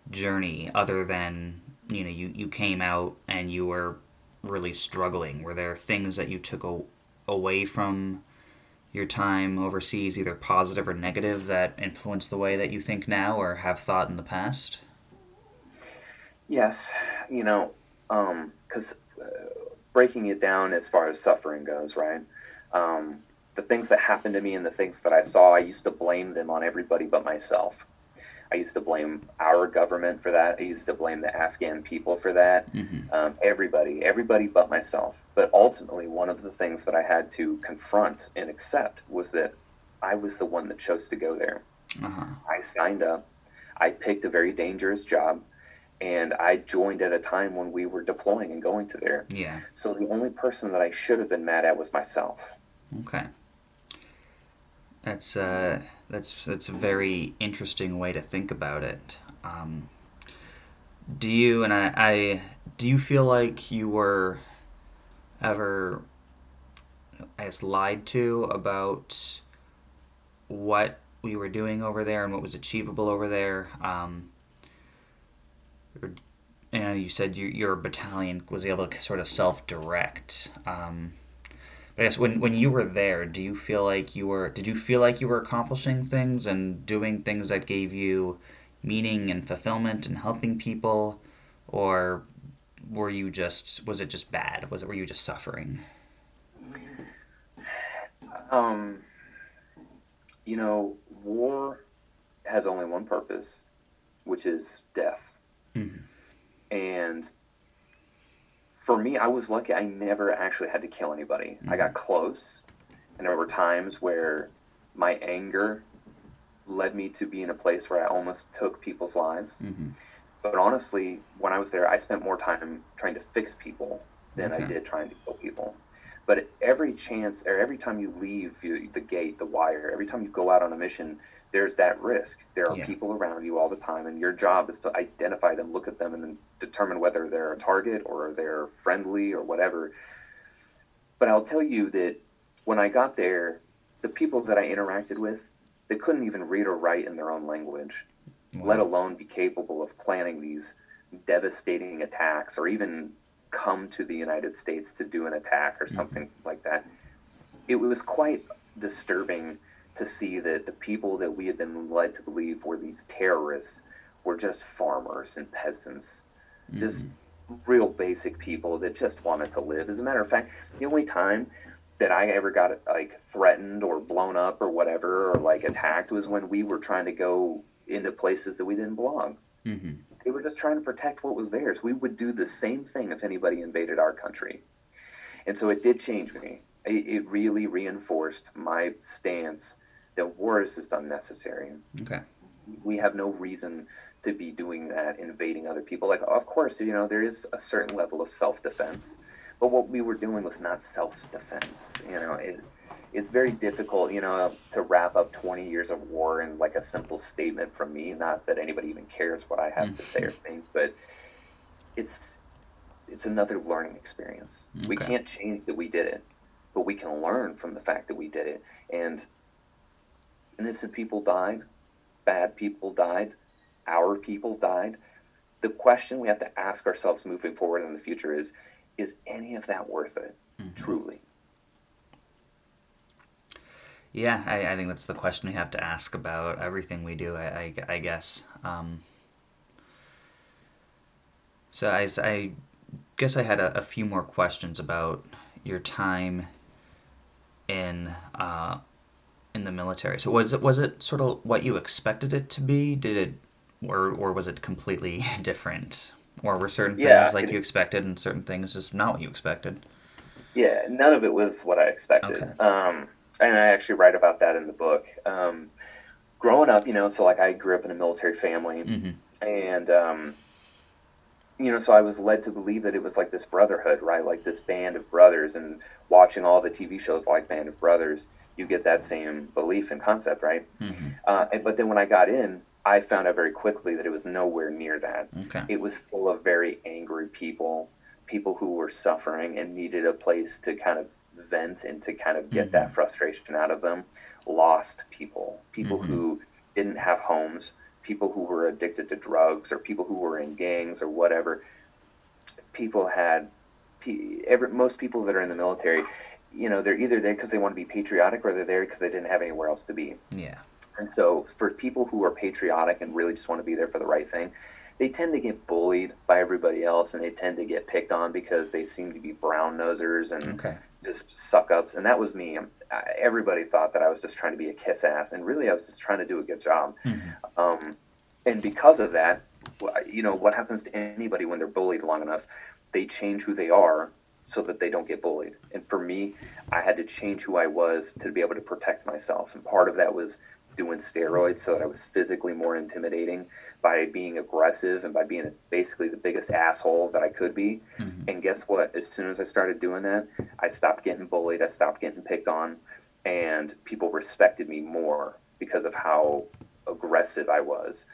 S1: journey other than you know you, you came out and you were really struggling? Were there things that you took a, away from your time overseas either positive or negative that influenced the way that you think now or have thought in the past?
S2: Yes. You know because um, uh, breaking it down as far as suffering goes right? Um, the things that happened to me and the things that I saw, I used to blame them on everybody but myself. I used to blame our government for that. I used to blame the Afghan people for that. Mm-hmm. Um, everybody, everybody but myself. But ultimately, one of the things that I had to confront and accept was that I was the one that chose to go there. Uh-huh. I signed up. I picked a very dangerous job, and I joined at a time when we were deploying and going to there.
S1: Yeah.
S2: So the only person that I should have been mad at was myself.
S1: Okay. That's uh, that's that's a very interesting way to think about it. Um, do you and I, I do you feel like you were ever I guess lied to about what we were doing over there and what was achievable over there? Um, you know, you said you, your battalion was able to sort of self direct. Um, I guess when when you were there, do you feel like you were did you feel like you were accomplishing things and doing things that gave you meaning and fulfillment and helping people or were you just was it just bad? Was it were you just suffering?
S2: Um you know, war has only one purpose, which is death. Mm-hmm. And for me, I was lucky. I never actually had to kill anybody. Mm-hmm. I got close, and there were times where my anger led me to be in a place where I almost took people's lives. Mm-hmm. But honestly, when I was there, I spent more time trying to fix people than okay. I did trying to kill people. But every chance, or every time you leave the gate, the wire, every time you go out on a mission, there's that risk. There are yeah. people around you all the time, and your job is to identify them, look at them, and then determine whether they're a target or they're friendly or whatever. But I'll tell you that when I got there, the people that I interacted with, they couldn't even read or write in their own language, wow. let alone be capable of planning these devastating attacks or even come to the United States to do an attack or mm-hmm. something mm-hmm. like that. It was quite disturbing to see that the people that we had been led to believe were these terrorists were just farmers and peasants, mm-hmm. just real basic people that just wanted to live. As a matter of fact, the only time that I ever got like threatened or blown up or whatever or like attacked was when we were trying to go into places that we didn't belong. Mm-hmm. They were just trying to protect what was theirs. We would do the same thing if anybody invaded our country. And so it did change me. It, it really reinforced my stance that war is just unnecessary.
S1: Okay.
S2: We have no reason to be doing that, invading other people. Like, of course, you know, there is a certain level of self defense, but what we were doing was not self defense. You know, it, it's very difficult, you know, to wrap up 20 years of war in like a simple statement from me. Not that anybody even cares what I have to say or think, but it's it's another learning experience. We can't change that we did it, but we can learn from the fact that we did it. And innocent people died, bad people died, our people died. The question we have to ask ourselves moving forward in the future is is any of that worth it? Truly.
S1: Yeah, I, I think that's the question we have to ask about everything we do. I, I, I guess. Um, so I guess I had a, a few more questions about your time in uh, in the military. So was it was it sort of what you expected it to be? Did it, or or was it completely different? Or were certain
S2: Yeah,
S1: things like
S2: it-
S1: you expected and certain things just not what you expected?
S2: Yeah, none of it was what I expected.
S1: Okay.
S2: Um, and I actually write about that in the book. Um, growing up, you know, so like I grew up in a military family,
S1: hmm
S2: and um, you know, so I was led to believe that it was like this brotherhood, right? Like this band of brothers, and watching all the TV shows like Band of Brothers, you get that same belief and concept, right?
S1: hmm
S2: Uh, and, but then when I got in, I found out very quickly that it was nowhere near that.
S1: Okay.
S2: It was full of very angry people, people who were suffering and needed a place to kind of vent and to kind of get
S1: Mhm.
S2: that frustration out of them. Lost people, people
S1: Mhm.
S2: who didn't have homes, people who were addicted to drugs, or people who were in gangs or whatever. People had, every, most people that are in the military, you know, they're either there because they want to be patriotic or they're there because they didn't have anywhere else to be.
S1: Yeah.
S2: And so, for people who are patriotic and really just want to be there for the right thing, they tend to get bullied by everybody else, and they tend to get picked on because they seem to be brown nosers and
S1: Okay.
S2: just suck ups. And that was me. Um, I- Everybody thought that I was just trying to be a kiss ass, and really, I was just trying to do a good job.
S1: Mhm.
S2: Um, and because of that, you know, what happens to anybody when they're bullied long enough? They change who they are so that they don't get bullied. And for me, I had to change who I was to be able to protect myself. And part of that was doing steroids so that I was physically more intimidating by being aggressive and by being basically the biggest asshole that I could be.
S1: Mhm.
S2: And guess what? As soon as I started doing that, I stopped getting bullied, I stopped getting picked on, and people respected me more because of how aggressive I was.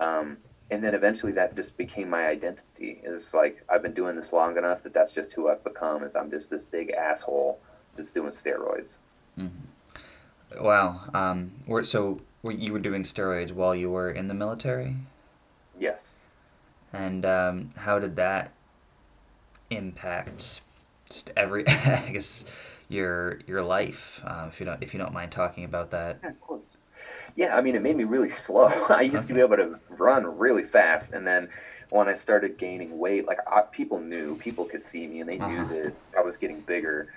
S2: Um, and then eventually that just became my identity. It's like I've been doing this long enough that that's just who I've become. Is I'm just this big asshole just doing steroids.
S1: Wow. Um, were, so were, you were doing steroids while you were in the military,
S2: Yes.
S1: and um, how did that impact just every? I guess your your life. Uh, if you don't if you don't mind talking about that.
S2: Yeah, of course. Yeah, I mean, it made me really slow. I used to be able to run really fast, and then when I started gaining weight, like I, people knew, people could see me, and they knew
S1: Uh-huh.
S2: that I was getting bigger.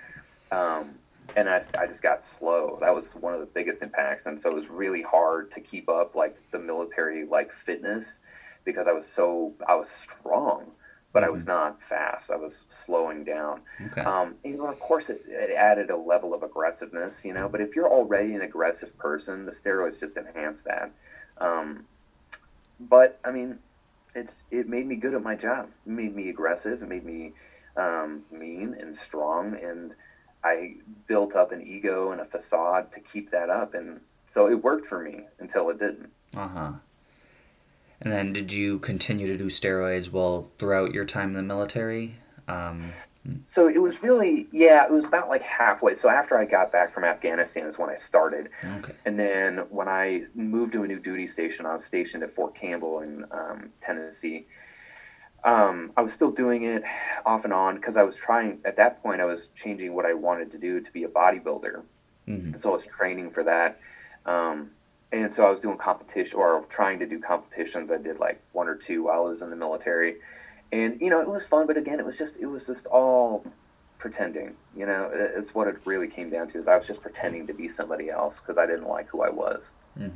S2: Um, and I, I just got slow. That was one of the biggest impacts, and so it was really hard to keep up like the military like fitness because I was so I was strong, but I was not fast. I was slowing down.
S1: Okay.
S2: Um, you know, of course, it, it added a level of aggressiveness, you know. But if you're already an aggressive person, the steroids just enhance that. Um, but I mean, it's it made me good at my job. It made me aggressive. It made me um, mean and strong, and I built up an ego and a facade to keep that up, and so it worked for me until it didn't.
S1: Uh huh. And then did you continue to do steroids while throughout your time in the military? Um,
S2: So it was really, yeah, it was about like halfway. So after I got back from Afghanistan is when I started.
S1: okay.
S2: And then when I moved to a new duty station, I was stationed at Fort Campbell in um, Tennessee. Um, I was still doing it off and on because I was trying, at that point, I was changing what I wanted to do to be a bodybuilder.
S1: hmm
S2: So I was training for that. Um, and so I was doing competition or trying to do competitions. I did like one or two while I was in the military. And, you know, it was fun, but again, it was just, it was just all pretending, you know, it's what it really came down to is I was just pretending to be somebody else because I didn't like who I was.
S1: hmm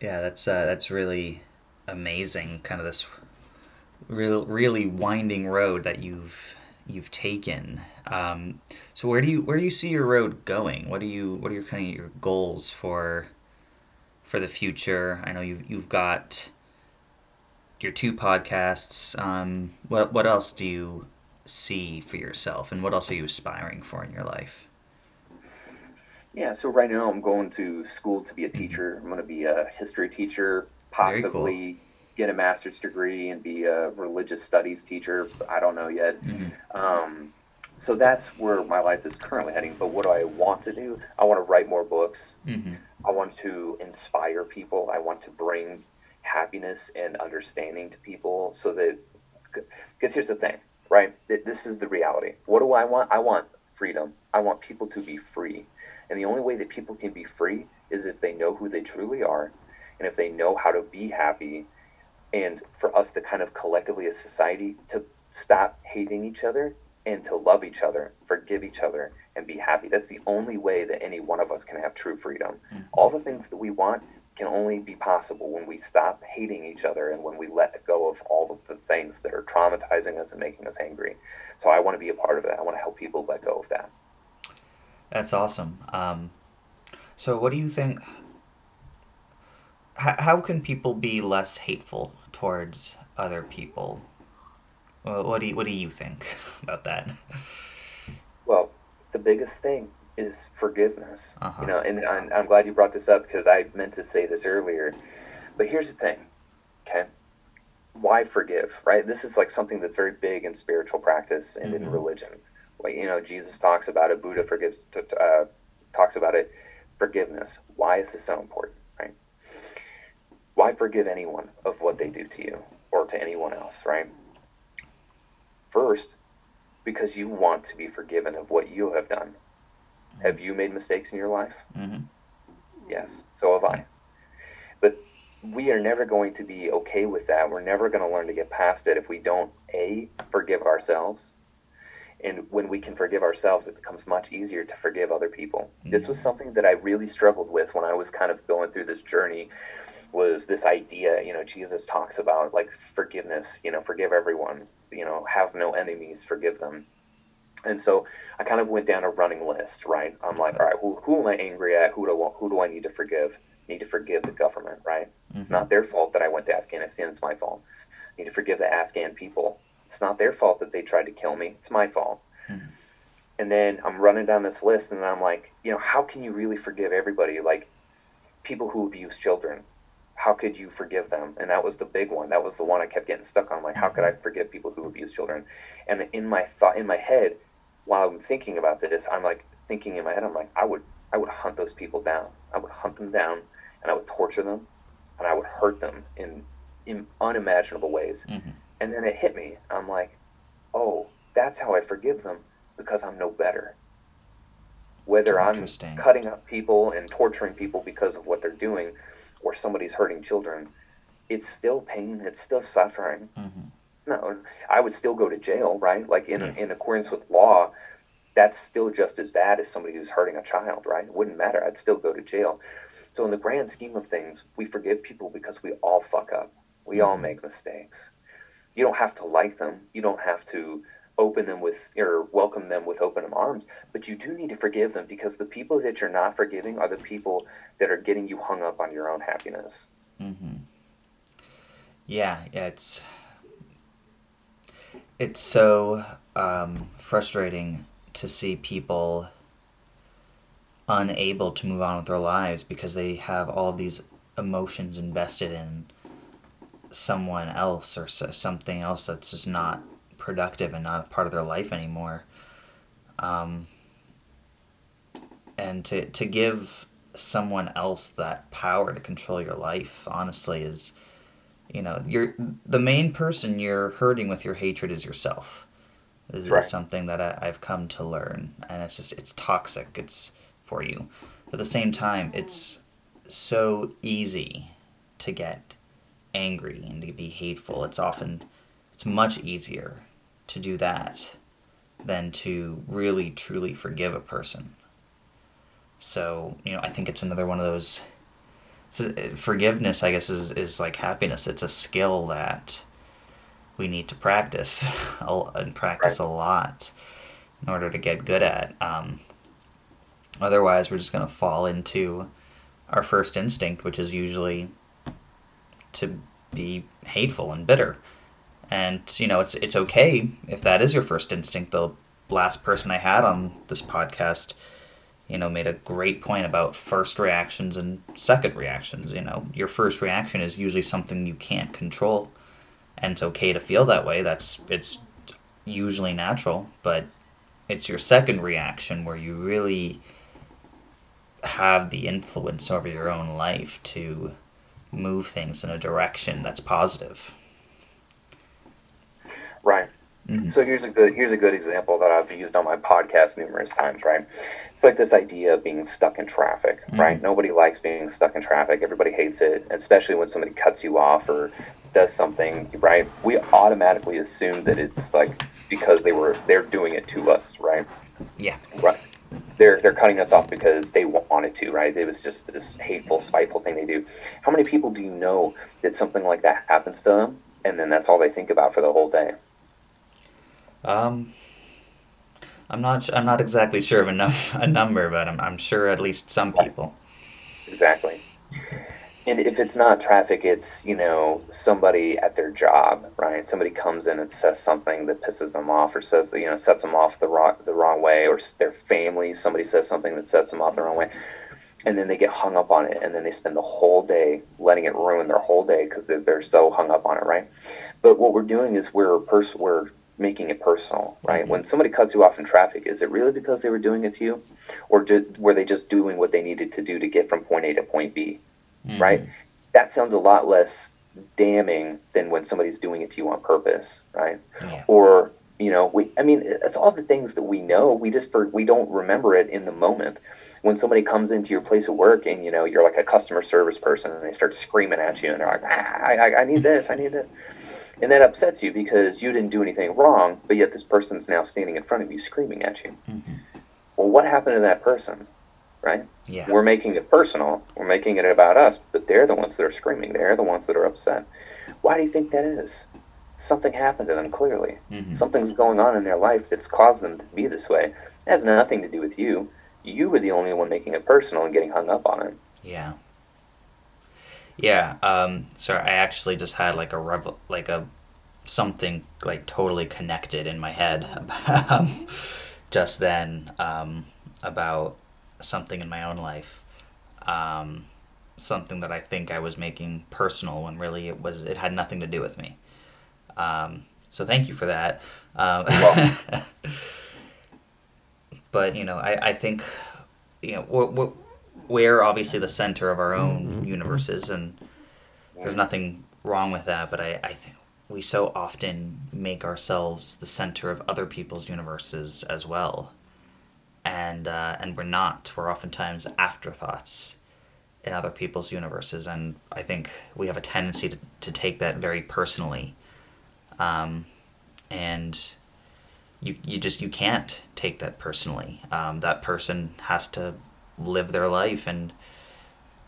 S1: Yeah, that's uh, that's really amazing. Kind of this real, really winding road that you've you've taken. Um, so where do you where do you see your road going? What do you what are your kind of your goals for for the future? I know you've you've got your two podcasts. Um, what what else do you see for yourself, and what else are you aspiring for in your life?
S2: Yeah, so right now I'm going to school to be a teacher. I'm going to be a history teacher, possibly. Get a master's degree and be a religious studies teacher. I don't know yet. Mm-hmm. Um, so that's where my life is currently heading. But what do I want to do? I want to write more books. Mm-hmm. I want to inspire people. I want to bring happiness and understanding to people so that, because here's the thing, right? This is the reality. What do I want? I want freedom. I want people to be free. And the only way that people can be free is if they know who they truly are and if they know how to be happy and for us to kind of collectively as society to stop hating each other and to love each other, forgive each other, and be happy. That's the only way that any one of us can have true freedom. Mm-hmm. All the things that we want can only be possible when we stop hating each other and when we let go of all of the things that are traumatizing us and making us angry. So I want to be a part of that. I want to help people let go of that.
S1: That's awesome. Um, so, what do you think? How, how can people be less hateful towards other people? Well, what do you, what do you think about that?
S2: Well, the biggest thing is forgiveness. Uh-huh. You know, and I'm, I'm glad you brought this up because I meant to say this earlier. But here's the thing, okay? Why forgive, right? This is like something that's very big in spiritual practice and mm-hmm. in religion you know, Jesus talks about it. Buddha forgives, uh, talks about it. Forgiveness. Why is this so important? Why forgive anyone of what they do to you or to anyone else? Right? First, because you want to be forgiven of what you have done. Have you made mistakes in your life? Mm-hmm. Yes. So have I. But we are never going to be okay with that. We're never going to learn to get past it if we don't a forgive ourselves and when we can forgive ourselves, it becomes much easier to forgive other people. Mm-hmm. This was something that I really struggled with when I was kind of going through this journey. Was this idea, you know, Jesus talks about like forgiveness, you know, forgive everyone, you know, have no enemies, forgive them. And so I kind of went down a running list, right? I'm like, all right, who, who am I angry at? Who do I, who do I need to forgive? I need to forgive the government, right? Mm-hmm. It's not their fault that I went to Afghanistan. It's my fault. I need to forgive the Afghan people it's not their fault that they tried to kill me. It's my fault. Mm-hmm. And then I'm running down this list, and I'm like, you know, how can you really forgive everybody? Like people who abuse children, how could you forgive them? And that was the big one. That was the one I kept getting stuck on. Like, how could I forgive people who abuse children? And in my thought, in my head, while I'm thinking about this, I'm like thinking in my head, I'm like, I would, I would hunt those people down. I would hunt them down, and I would torture them, and I would hurt them in, in unimaginable ways. Mm-hmm. And then it hit me. I'm like, oh, that's how I forgive them because I'm no better. Whether I'm cutting up people and torturing people because of what they're doing or somebody's hurting children, it's still pain, it's still suffering. Mm-hmm. No, I would still go to jail, right? Like in, yeah. in accordance with law, that's still just as bad as somebody who's hurting a child, right? It wouldn't matter. I'd still go to jail. So, in the grand scheme of things, we forgive people because we all fuck up. We mm-hmm. all make mistakes you don't have to like them. You don't have to open them with or welcome them with open arms, but you do need to forgive them because the people that you're not forgiving are the people that are getting you hung up on your own happiness.
S1: Mm-hmm. Yeah, it's it's so um, frustrating to see people unable to move on with their lives because they have all these emotions invested in someone else or something else that's just not productive and not a part of their life anymore. Um, and to, to give someone else that power to control your life, honestly, is, you know, you're the main person you're hurting with your hatred is yourself. This right. is something that I, I've come to learn, and it's just it's toxic. It's for you. But at the same time, it's so easy to get angry and to be hateful. It's often it's much easier to do that than to really truly forgive a person. So, you know, I think it's another one of those so forgiveness I guess is is like happiness. It's a skill that we need to practice and practice a lot in order to get good at. Um, otherwise, we're just going to fall into our first instinct, which is usually to be hateful and bitter. And you know, it's it's okay if that is your first instinct. The last person I had on this podcast, you know, made a great point about first reactions and second reactions. You know, your first reaction is usually something you can't control, and it's okay to feel that way. That's it's usually natural, but it's your second reaction where you really have the influence over your own life to move things in a direction that's positive.
S2: Mm-hmm. So here's a good here's a good example that I've used on my podcast numerous times, right? It's like this idea of being stuck in traffic, mm-hmm. right? Nobody likes being stuck in traffic. Everybody hates it, especially when somebody cuts you off or does something, right? We automatically assume that it's like because they were they're doing it to us, right?
S1: Yeah.
S2: Right. They're they're cutting us off because they wanted to, right? It was just this hateful, spiteful thing they do. How many people do you know that something like that happens to them, and then that's all they think about for the whole day?
S1: Um, I'm not. I'm not exactly sure of a, num- a number, but I'm. I'm sure at least some people.
S2: Exactly. And if it's not traffic, it's you know somebody at their job, right? Somebody comes in and says something that pisses them off, or says you know sets them off the wrong the wrong way, or their family. Somebody says something that sets them off the wrong way, and then they get hung up on it, and then they spend the whole day letting it ruin their whole day because they're, they're so hung up on it, right? But what we're doing is we're pers- we're making it personal, right? Mm-hmm. When somebody cuts you off in traffic, is it really because they were doing it to you, or did, were they just doing what they needed to do to get from point A to point B, mm-hmm. right? That sounds a lot less damning than when somebody's doing it to you on purpose, right? Yeah. Or you know, we I mean, it's all the things that we know. We just for, we don't remember it in the moment. When somebody comes into your place of work and you know you're like a customer service person and they start screaming at you and they're like, ah, I, I need this, I need this and that upsets you because you didn't do anything wrong, but yet this person's now standing in front of you screaming at you. Mm-hmm. Well, what happened to that person? Right?
S1: Yeah.
S2: We're making it personal. We're making it about us, but they're the ones that are screaming. They're the ones that are upset. Why do you think that is? Something happened to them clearly. Mm-hmm. Something's going on in their life that's caused them to be this way. It has nothing to do with you. You were the only one making it personal and getting hung up on it.
S1: Yeah. Yeah, um, sorry, I actually just had like a revel- like a something like totally connected in my head um, just then um, about something in my own life, um, something that I think I was making personal when really it was it had nothing to do with me. Um, so thank you for that. Um, but you know, I, I think you know we're, we're obviously the center of our own mm-hmm. universes, and there's nothing wrong with that. But I, I think we so often make ourselves the center of other people's universes as well, and uh, and we're not. We're oftentimes afterthoughts in other people's universes, and I think we have a tendency to, to take that very personally, um, and you you just you can't take that personally. Um, that person has to live their life and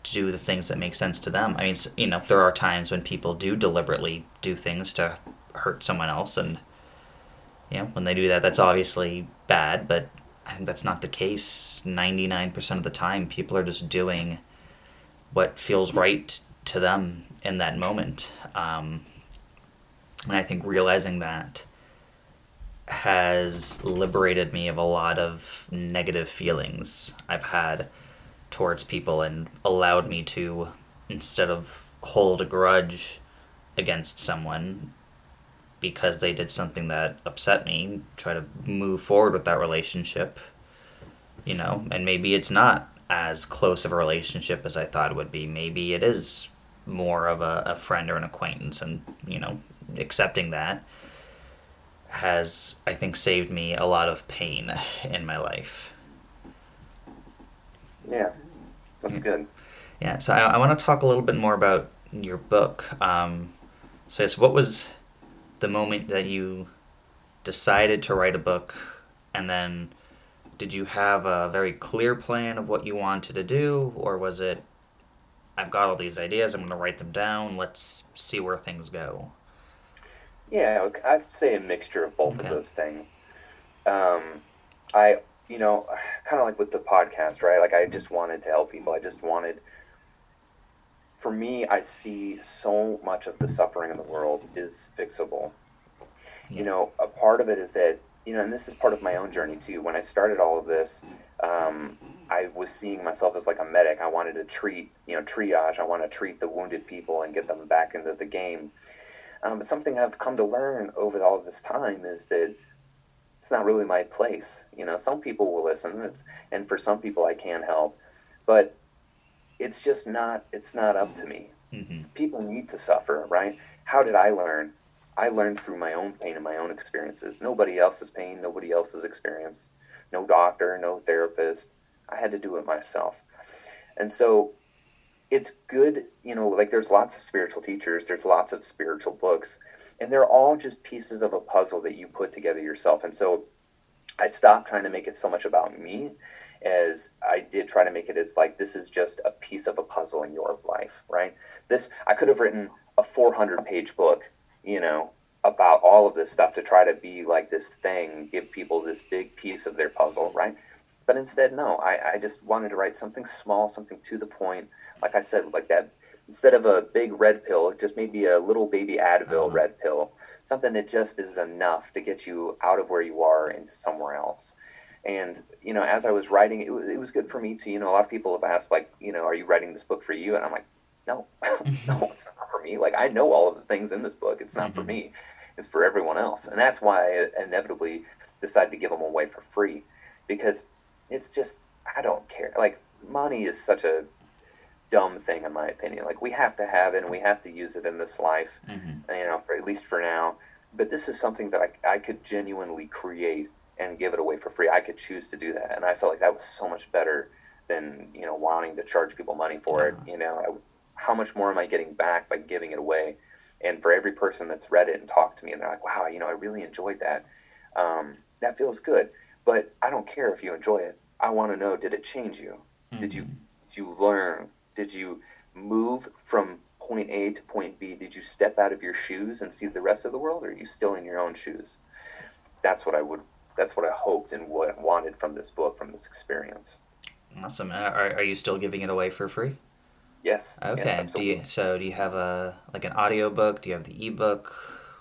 S1: do the things that make sense to them. I mean, you know, there are times when people do deliberately do things to hurt someone else, and you know, when they do that, that's obviously bad. But I think that's not the case. Ninety nine percent of the time, people are just doing what feels right to them in that moment. Um, and I think realizing that has liberated me of a lot of negative feelings I've had towards people and allowed me to, instead of hold a grudge against someone because they did something that upset me, try to move forward with that relationship, you know, and maybe it's not as close of a relationship as I thought it would be. Maybe it is more of a, a friend or an acquaintance, and, you know, accepting that has, I think, saved me a lot of pain in my life.
S2: Yeah, that's good.
S1: Yeah, so I, I want to talk a little bit more about your book. Um, so, yes, what was the moment that you decided to write a book, and then did you have a very clear plan of what you wanted to do, or was it, I've got all these ideas, I'm going to write them down, let's see where things go?
S2: Yeah, I'd say a mixture of both okay. of those things. Um, I you know, kind of like with the podcast, right? Like I just wanted to help people. I just wanted for me, I see so much of the suffering in the world is fixable, yeah. you know, a part of it is that you know, and this is part of my own journey too. When I started all of this, um, I was seeing myself as like a medic. I wanted to treat, you know, triage. I want to treat the wounded people and get them back into the game. Um, but something I've come to learn over all this time is that it's not really my place. You know, some people will listen, it's, and for some people I can help, but it's just not. It's not up to me. Mm-hmm. People need to suffer, right? How did I learn? I learned through my own pain and my own experiences. Nobody else's pain, nobody else's experience. No doctor, no therapist. I had to do it myself. And so it's good, you know, like there's lots of spiritual teachers, there's lots of spiritual books, and they're all just pieces of a puzzle that you put together yourself. And so I stopped trying to make it so much about me as I did try to make it as like this is just a piece of a puzzle in your life, right? This I could have written a 400 page book you know, about all of this stuff to try to be like this thing, give people this big piece of their puzzle, right? But instead, no, I, I just wanted to write something small, something to the point. Like I said, like that, instead of a big red pill, just maybe a little baby Advil uh-huh. red pill, something that just is enough to get you out of where you are into somewhere else. And, you know, as I was writing, it was, it was good for me to, you know, a lot of people have asked, like, you know, are you writing this book for you? And I'm like, no, no, it's not for me. Like I know all of the things in this book. It's not mm-hmm. for me. It's for everyone else, and that's why I inevitably decided to give them away for free, because it's just I don't care. Like money is such a dumb thing in my opinion. Like we have to have it and we have to use it in this life, mm-hmm. you know, for, at least for now. But this is something that I, I could genuinely create and give it away for free. I could choose to do that, and I felt like that was so much better than you know wanting to charge people money for it. You know, I, how much more am I getting back by giving it away? And for every person that's read it and talked to me and they're like, wow, you know, I really enjoyed that. Um, that feels good. But I don't care if you enjoy it. I want to know, did it change you? Mm-hmm. Did you, did you learn? Did you move from point A to point B? Did you step out of your shoes and see the rest of the world? Or are you still in your own shoes? That's what I would, that's what I hoped and what wanted from this book, from this experience.
S1: Awesome. Are, are you still giving it away for free?
S2: Yes.
S1: Okay.
S2: Yes,
S1: do you so do you have a like an audio book? Do you have the ebook?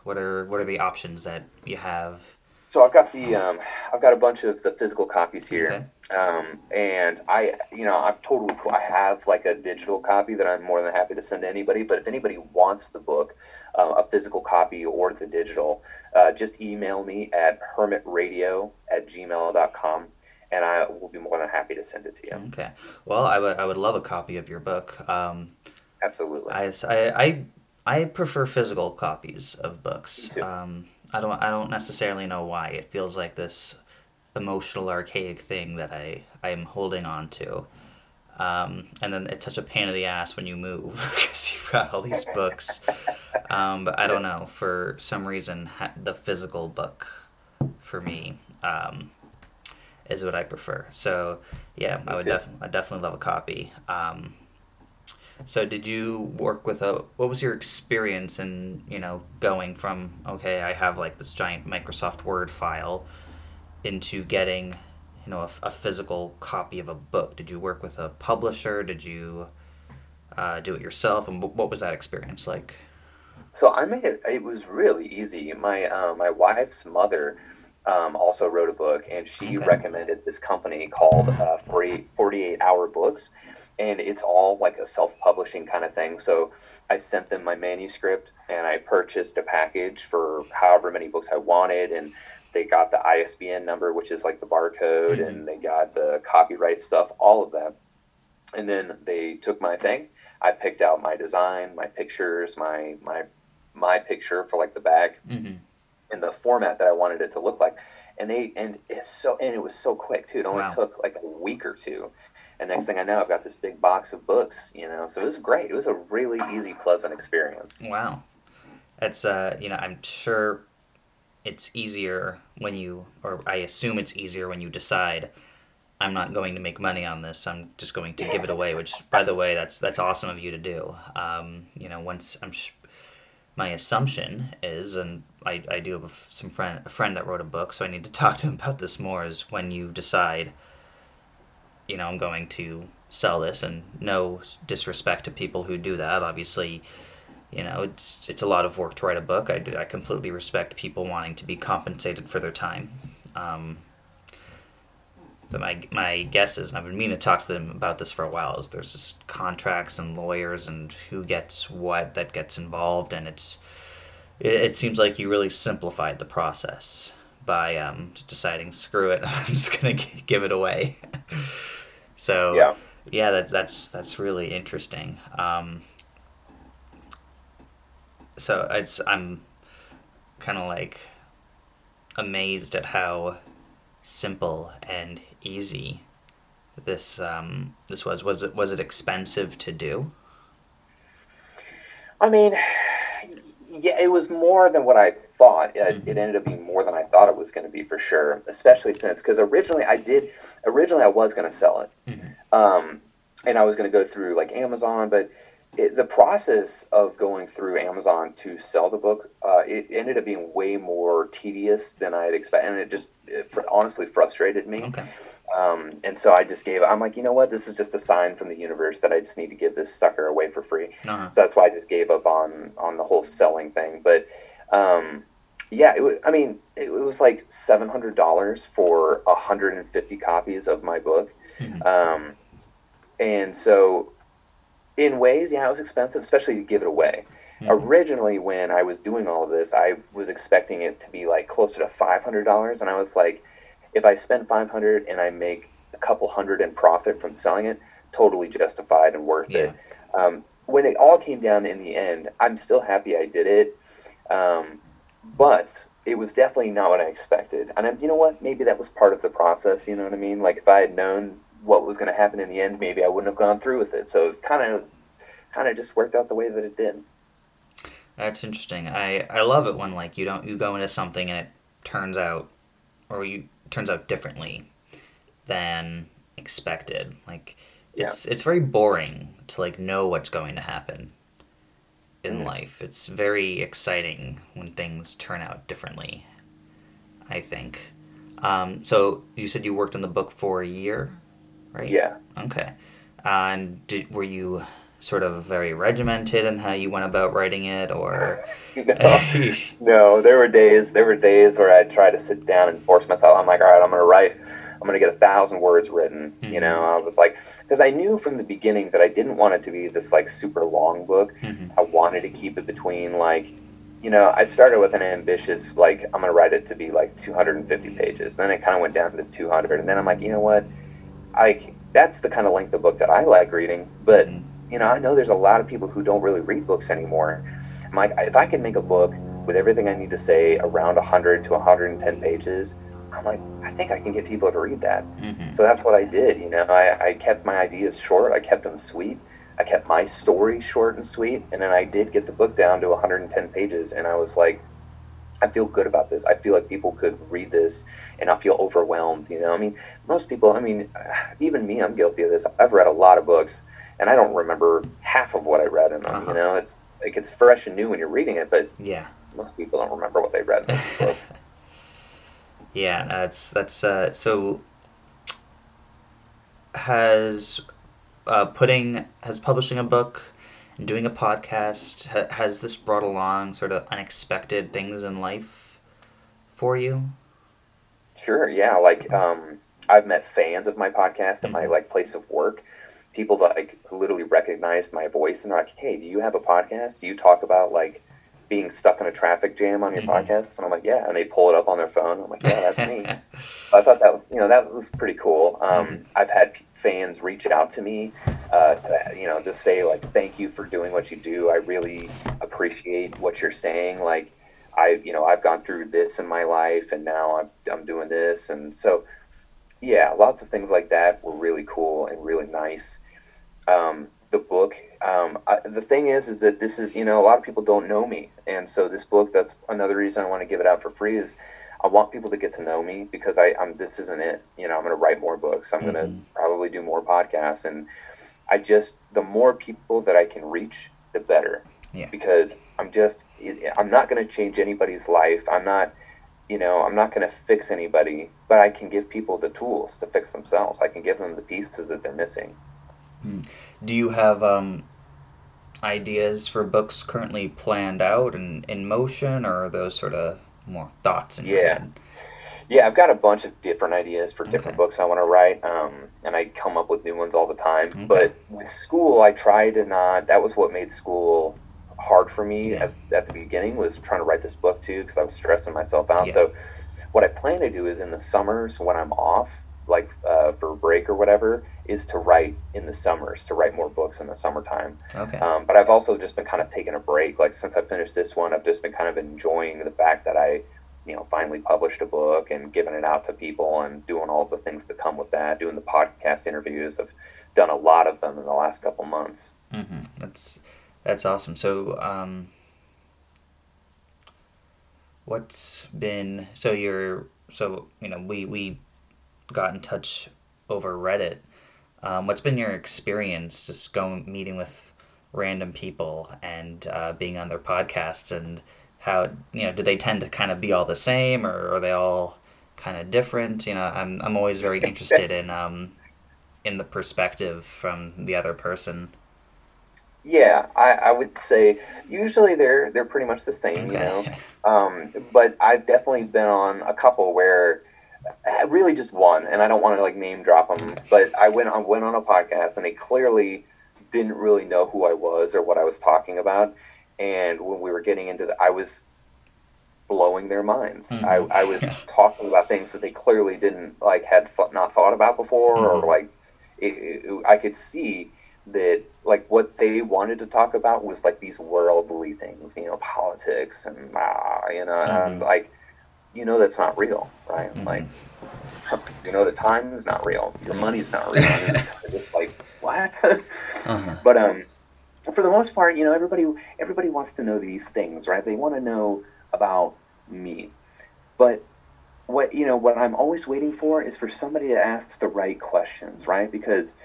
S1: What are what are the options that you have?
S2: So I've got the um, I've got a bunch of the physical copies here, okay. um, and I you know I'm totally cool. I have like a digital copy that I'm more than happy to send to anybody. But if anybody wants the book, uh, a physical copy or the digital, uh, just email me at hermitradio at gmail.com and I will be more than happy to send it to you.
S1: Okay. Well, I would I would love a copy of your book. Um,
S2: Absolutely.
S1: I, I, I prefer physical copies of books. Um, I don't I don't necessarily know why. It feels like this emotional archaic thing that I I am holding on to. Um, and then it's such a pain in the ass when you move because you've got all these books. Um, but I don't know for some reason the physical book for me um, is what I prefer. So yeah, Me I would definitely I definitely love a copy. Um, so did you work with a what was your experience in you know going from okay I have like this giant Microsoft Word file into getting you know a, a physical copy of a book? Did you work with a publisher? Did you uh, do it yourself? And what was that experience like?
S2: So I made it. It was really easy. My uh, my wife's mother um, also wrote a book, and she okay. recommended this company called uh, 40, 48 Hour Books. And it's all like a self publishing kind of thing. So I sent them my manuscript and I purchased a package for however many books I wanted. And they got the ISBN number, which is like the barcode, mm-hmm. and they got the copyright stuff, all of that. And then they took my thing. I picked out my design, my pictures, my my my picture for like the back. Mm-hmm in the format that I wanted it to look like. And they and it's so and it was so quick too. It only wow. took like a week or two. And next thing I know, I've got this big box of books, you know. So it was great. It was a really easy, pleasant experience.
S1: Wow. It's uh, you know, I'm sure it's easier when you or I assume it's easier when you decide I'm not going to make money on this. I'm just going to give it away. Which, by the way, that's that's awesome of you to do. Um, you know, once I'm, sh- my assumption is, and I, I do have some friend a friend that wrote a book, so I need to talk to him about this more. Is when you decide, you know, I'm going to sell this, and no disrespect to people who do that. Obviously, you know, it's it's a lot of work to write a book. I, I completely respect people wanting to be compensated for their time. Um, but my my guess is, and I've been meaning to talk to them about this for a while, is there's just contracts and lawyers and who gets what that gets involved, and it's it, it seems like you really simplified the process by um, just deciding screw it, I'm just gonna give it away. so
S2: Yeah.
S1: yeah, that's that's that's really interesting. Um, so it's I'm kind of like amazed at how simple and easy this um, this was. Was it was it expensive to do?
S2: I mean, yeah, it was more than what I thought. It,
S1: Mhm.
S2: it ended up being more than I thought it was going to be for sure. Especially since, because originally I did, originally I was going to sell it,
S1: Mhm.
S2: um, and I was going to go through like Amazon, but it, the process of going through Amazon to sell the book, uh, it ended up being way more tedious than I had expected, and it just it fr- honestly frustrated me.
S1: Okay.
S2: Um, and so I just gave. I'm like, you know what? This is just a sign from the universe that I just need to give this sucker away for free.
S1: Uh-huh.
S2: So that's why I just gave up on on the whole selling thing. But um, yeah, it, I mean, it, was like seven hundred dollars for hundred and fifty copies of my book,
S1: Mhm.
S2: um, and so in ways, yeah, it was expensive, especially to give it away.
S1: Mhm.
S2: Originally, when I was doing all of this, I was expecting it to be like closer to five hundred dollars, and I was like, if I spend five hundred and I make a couple hundred in profit from selling it, totally justified and worth it. Um, when it all came down in the end, I'm still happy I did it, um, but it was definitely not what I expected. And I, you know what? Maybe that was part of the process. You know what I mean? Like if I had known what was going to happen in the end, maybe I wouldn't have gone through with it. So it kind of, kind of just worked out the way that it did.
S1: That's interesting. I, I love it when like you don't you go into something and it turns out or you turns out differently than expected. Like it's it's very boring to like know what's going to happen in
S2: Mhm.
S1: life. It's very exciting when things turn out differently. I think. Um, so you said you worked on the book for a year, right?
S2: Yeah.
S1: Okay. and did, were you sort of very regimented in how you went about writing it, or?
S2: no, no, there were days. There were days where I'd try to sit down and force myself. I'm like, all right, I'm gonna write. I'm gonna get a thousand words written. You know, I was like, because I knew from the beginning that I didn't want it to be this like super long book.
S1: Mhm.
S2: I wanted to keep it between like, you know, I started with an ambitious like I'm gonna write it to be like 250 pages. Then it kind of went down to 200, and then I'm like, you know what, I that's the kind of length of book that I like reading. But
S1: Mhm.
S2: you know, I know there's a lot of people who don't really read books anymore. I'm like, if I can make a book with everything I need to say around 100 to 110 pages, I'm like, I think I can get people to read that.
S1: Mhm.
S2: So that's what I did. You know, I, I kept my ideas short. I kept them sweet. I kept my story short and sweet. And then I did get the book down to 110 pages. And I was like, I feel good about this. I feel like people could read this and I feel overwhelmed. You know, I mean, most people, I mean, even me, I'm guilty of this. I've read a lot of books and I don't remember half of what I read in them.
S1: Uh-huh.
S2: You know, it's like it's fresh and new when you're reading it, but
S1: Yeah.
S2: most people don't remember what they read in those books.
S1: Yeah, that's that's uh, so. Has uh, putting has publishing a book and doing a podcast ha, has this brought along sort of unexpected things in life for you?
S2: Sure, yeah. Like um, I've met fans of my podcast at my
S1: Mhm.
S2: like place of work. People that like literally recognized my voice and like, "Hey, do you have a podcast? Do you talk about like being stuck in a traffic jam on your
S1: Mhm.
S2: podcast?" And I'm like, "Yeah." And they pull it up on their phone. I'm like, "Yeah, that's me." So I thought that was, you know that was pretty cool. Um,
S1: Mhm.
S2: I've had fans reach out to me, uh, to, you know, just say like, "Thank you for doing what you do. I really appreciate what you're saying." Like, I, you know, I've gone through this in my life, and now I'm I'm doing this, and so yeah, lots of things like that were really cool and really nice. Um, the book, um, I, the thing is, is that this is, you know, a lot of people don't know me, and so this book, that's another reason I want to give it out for free is I want people to get to know me because I, I'm, this isn't it. You know, I'm going to write more books. I'm going
S1: Mhm.
S2: to probably do more podcasts, and I just, the more people that I can reach, the better.
S1: Yeah.
S2: Because I'm just, I'm not going to change anybody's life. I'm not, you know, I'm not going to fix anybody, but I can give people the tools to fix themselves. I can give them the pieces that they're missing.
S1: Do you have um, ideas for books currently planned out and in motion, or are those sort of more thoughts in your
S2: Yeah.
S1: head?
S2: Yeah, I've got a bunch of different ideas for different
S1: Okay.
S2: books I want to write, um, and I come up with new ones all the time.
S1: Okay.
S2: But with school, I try to not. That was what made school hard for me
S1: Yeah.
S2: at, at the beginning was trying to write this book too because I was stressing myself out.
S1: Yeah.
S2: So, what I plan to do is in the summers when I'm off, like uh, for a break or whatever, is to write in the summers to write more books in the summertime.
S1: Okay.
S2: Um, but I've also just been kind of taking a break. Like since I finished this one, I've just been kind of enjoying the fact that I, you know, finally published a book and giving it out to people and doing all the things that come with that. Doing the podcast interviews. I've done a lot of them in the last couple months.
S1: hmm That's that's awesome. So, um, what's been so you're so you know we we got in touch over Reddit. Um, what's been your experience just going meeting with random people and uh, being on their podcasts and how you know do they tend to kind of be all the same or are they all kind of different? You know, I'm I'm always very interested in um, in the perspective from the other person.
S2: Yeah, I, I would say usually they're they're pretty much the same, you know. Um, but I've definitely been on a couple where really just one, and I don't want to like name drop them, but I went on went on a podcast and they clearly didn't really know who I was or what I was talking about, and when we were getting into the, I was blowing their minds.
S1: Mhm.
S2: I, I was talking about things that they clearly didn't like had th- not thought about before,
S1: Mhm.
S2: or like it, it, I could see that like what they wanted to talk about was like these worldly things, you know, politics and ah, you know, and I'm
S1: Mhm.
S2: like, you know, that's not real, right?
S1: Mhm.
S2: Like, you know, the time is not real, your money's not real. I mean, it's like what?
S1: Uh-huh.
S2: but um, for the most part, you know, everybody everybody wants to know these things, right? They want to know about me, but what you know what I'm always waiting for is for somebody to ask the right questions, right? Because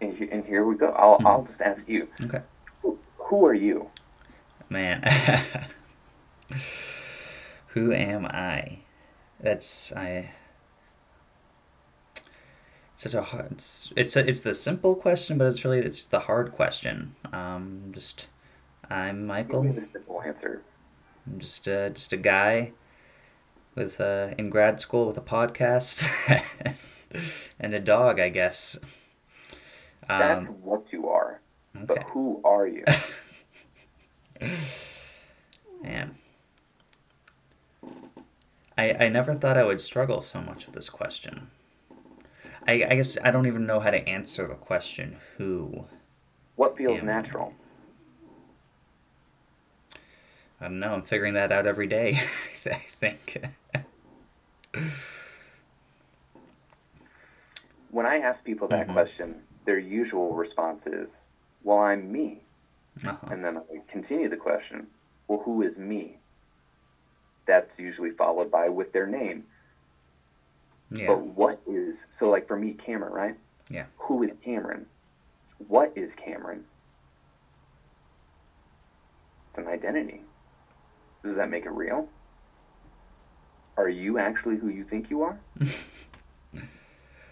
S2: and, here we go. I'll I'll just ask you,
S1: Okay.
S2: who, who are you?
S1: Man. Who am I? That's I such a hard it's it's, a, it's the simple question but it's really it's the hard question. Um just I'm
S2: Give
S1: Michael.
S2: me the simple answer.
S1: I'm just uh, just a guy with uh in grad school with a podcast and a dog, I guess.
S2: That's
S1: Um,
S2: what you are. But who are you?
S1: Man. I, I never thought I would struggle so much with this question. I, I guess I don't even know how to answer the question who.
S2: What feels
S1: Yeah.
S2: natural?
S1: I don't know, I'm figuring that out every day, I think.
S2: When I ask people that
S1: Mhm.
S2: question, their usual response is, "Well, I'm me."
S1: Uh-huh.
S2: And then I continue the question, "Well, who is me?" That's usually followed by with their name.
S1: Yeah.
S2: But what is so like for me, Cameron, right?
S1: Yeah.
S2: Who is Cameron? What is Cameron? It's an identity. Does that make it real? Are you actually who you think you are?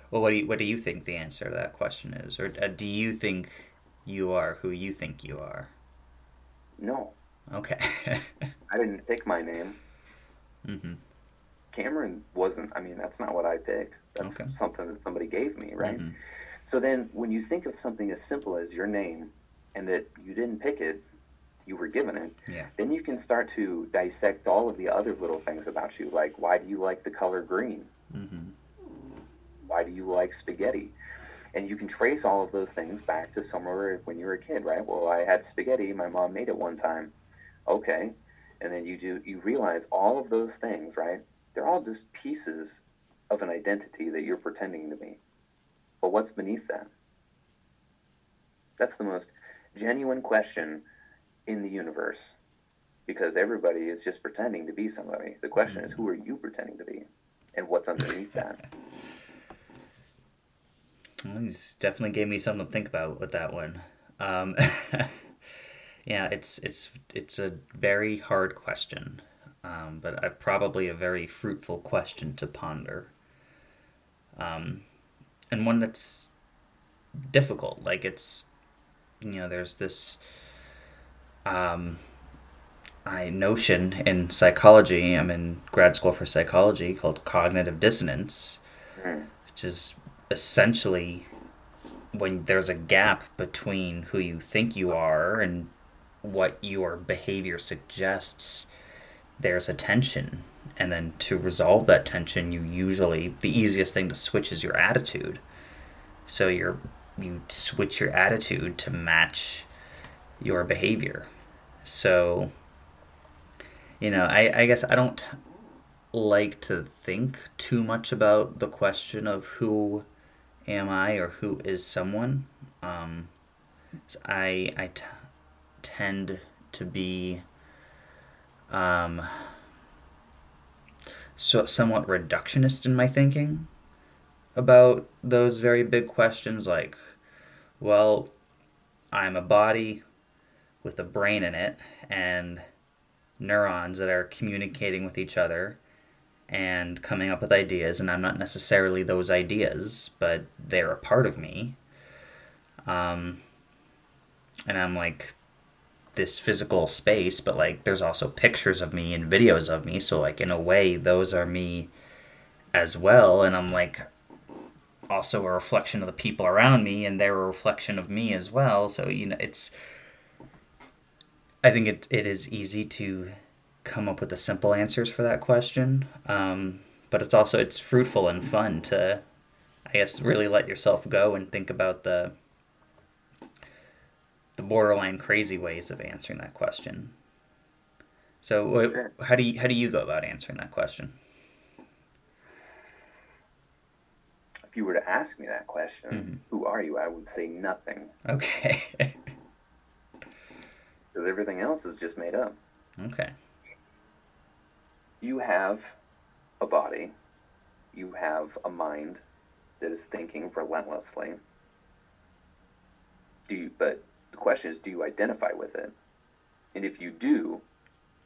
S1: Well, what do you what do you think the answer to that question is, or uh, do you think you are who you think you are?
S2: No,
S1: Okay.
S2: I didn't pick my name.
S1: Mm-hmm.
S2: Cameron wasn't. I mean, that's not what I picked. That's
S1: Okay.
S2: something that somebody gave me, right?
S1: Mhm.
S2: So then, when you think of something as simple as your name, and that you didn't pick it, you were given it,
S1: Yeah.
S2: then you can start to dissect all of the other little things about you, like why do you like the color green?
S1: Mm-hmm.
S2: Why do you like spaghetti? And you can trace all of those things back to somewhere when you were a kid, right? Well, I had spaghetti. My mom made it one time. Okay, and then you do you realize all of those things, right? They're all just pieces of an identity that you're pretending to be. But what's beneath that? That's the most genuine question in the universe because everybody is just pretending to be somebody. The question is, who are you pretending to be? And what's underneath that?
S1: Well, you definitely gave me something to think about with that one. Um, yeah, it's it's it's a very hard question, um, but a, probably a very fruitful question to ponder. Um, and one that's difficult. Like it's you know, there's this um, I notion in psychology. I'm in grad school for psychology called cognitive dissonance, mm. which is essentially when there's a gap between who you think you are and what your behavior suggests. There's a tension, and then to resolve that tension, you usually the easiest thing to switch is your attitude. So you're you switch your attitude to match your behavior. So you know, I, I guess I don't like to think too much about the question of who am I or who is someone. Um, I, I t- tend to be um, so somewhat reductionist in my thinking about those very big questions like, well, I'm a body with a brain in it and neurons that are communicating with each other and coming up with ideas, and I'm not necessarily those ideas, but they're a part of me. Um, and I'm like this physical space, but like there's also pictures of me and videos of me, so like in a way, those are me as well, and I'm like also a reflection of the people around me, and they're a reflection of me as well. So you know, it's I think it it is easy to come up with the simple answers for that question, um, but it's also it's fruitful and fun to, I guess, really let yourself go and think about the the borderline crazy ways of answering that question. So, sure. how do you how do you go about answering that question?
S2: If you were to ask me that question, mm-hmm. who are you? I would say nothing.
S1: Okay.
S2: because everything else is just made up.
S1: Okay.
S2: You have a body, you have a mind that is thinking relentlessly. Do you, but the question is, do you identify with it? And if you do,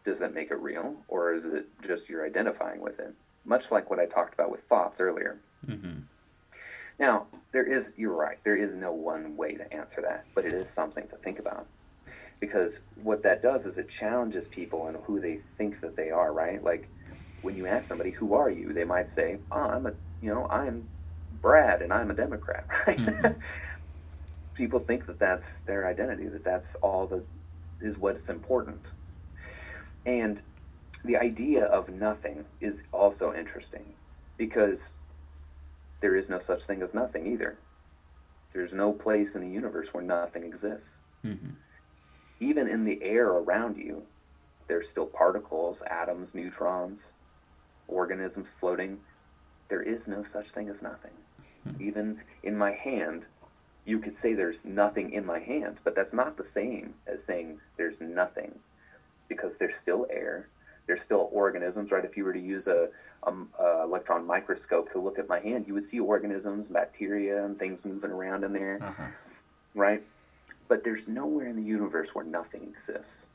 S2: does that make it real, or is it just you're identifying with it? Much like what I talked about with thoughts earlier. Mm-hmm. Now, there is, you're right, there is no one way to answer that, but it is something to think about because what that does is it challenges people and who they think that they are right like when you ask somebody who are you they might say oh, i'm a you know i'm brad and i'm a democrat right mm-hmm. People think that that's their identity that that's all that is what's important and the idea of nothing is also interesting because there is no such thing as nothing either there's no place in the universe where nothing exists mm-hmm even in the air around you, there's still particles, atoms, neutrons, organisms floating. There is no such thing as nothing. Hmm. Even in my hand, you could say there's nothing in my hand, but that's not the same as saying there's nothing because there's still air, there's still organisms, right? If you were to use a, a, a, electron microscope to look at my hand, you would see organisms, bacteria, and things moving around in there, uh-huh. right? But there's nowhere in the universe where nothing exists.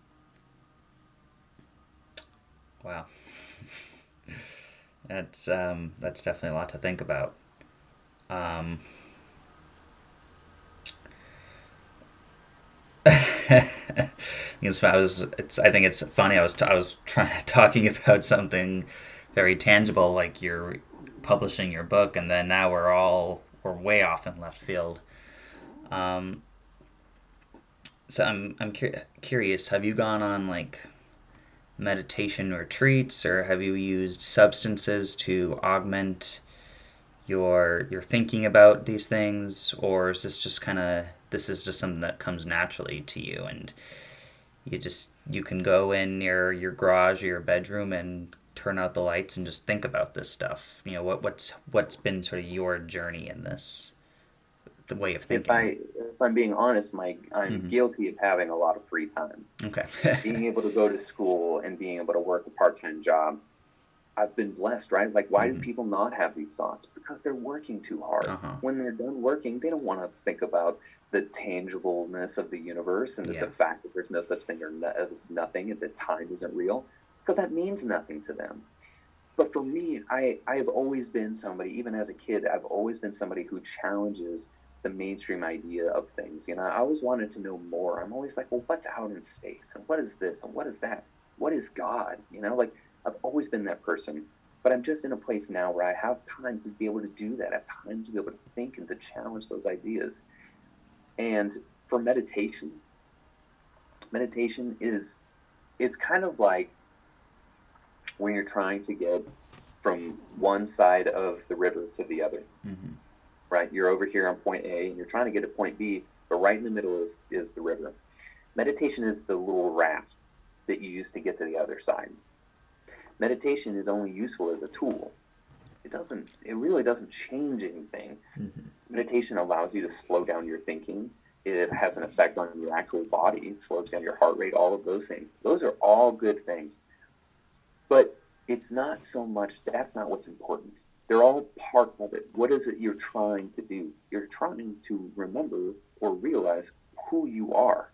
S1: Wow. that's um, that's definitely a lot to think about. Um, it's, I was it's I think it's funny I was t- I was trying talking about something very tangible like you're publishing your book and then now we're all we're way off in left field. Um, so I'm I'm cu- curious. Have you gone on like meditation retreats, or have you used substances to augment your your thinking about these things, or is this just kind of this is just something that comes naturally to you, and you just you can go in your your garage or your bedroom and turn out the lights and just think about this stuff. You know what what's what's been sort of your journey in this the way of thinking.
S2: If I if I'm being honest, Mike, I'm mm-hmm. guilty of having a lot of free time.
S1: Okay.
S2: being able to go to school and being able to work a part time job. I've been blessed, right? Like, why mm-hmm. do people not have these thoughts? Because they're working too hard. Uh-huh. When they're done working, they don't want to think about the tangibleness of the universe and yeah. the fact that there's no such thing as nothing and that time isn't real, because that means nothing to them. But for me, I, I have always been somebody, even as a kid, I've always been somebody who challenges the mainstream idea of things. You know, I always wanted to know more. I'm always like, well, what's out in space, and what is this, and what is that? What is God? You know, like I've always been that person, but I'm just in a place now where I have time to be able to do that. I have time to be able to think and to challenge those ideas. And for meditation, meditation is it's kind of like when you're trying to get from one side of the river to the other. Mm-hmm. Right? You're over here on point A and you're trying to get to point B, but right in the middle is, is the river. Meditation is the little raft that you use to get to the other side. Meditation is only useful as a tool. It doesn't it really doesn't change anything. Mm-hmm. Meditation allows you to slow down your thinking. It has an effect on your actual body, it slows down your heart rate, all of those things. Those are all good things. But it's not so much that's not what's important. They're all part of it. What is it you're trying to do? You're trying to remember or realize who you are.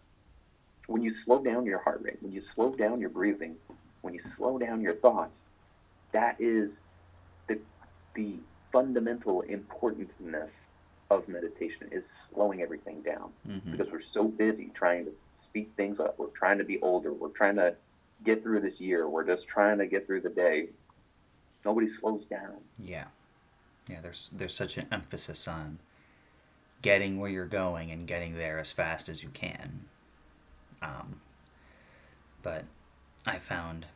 S2: When you slow down your heart rate, when you slow down your breathing, when you slow down your thoughts, that is the the fundamental importance of meditation is slowing everything down mm-hmm. because we're so busy trying to speed things up. We're trying to be older. We're trying to get through this year. We're just trying to get through the day. Nobody slows down.
S1: Yeah. Yeah, there's there's such an emphasis on getting where you're going and getting there as fast as you can. Um, but I found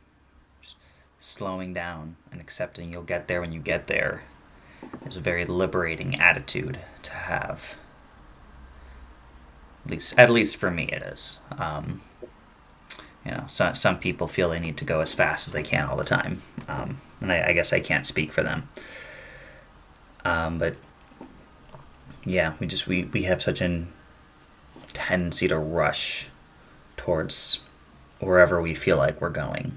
S1: slowing down and accepting you'll get there when you get there is a very liberating attitude to have. At least, at least for me, it is. Um, you know, some some people feel they need to go as fast as they can all the time, um, and I, I, guess I can't speak for them. Um, but yeah, we just we, we have such a tendency to rush towards wherever we feel like we're going,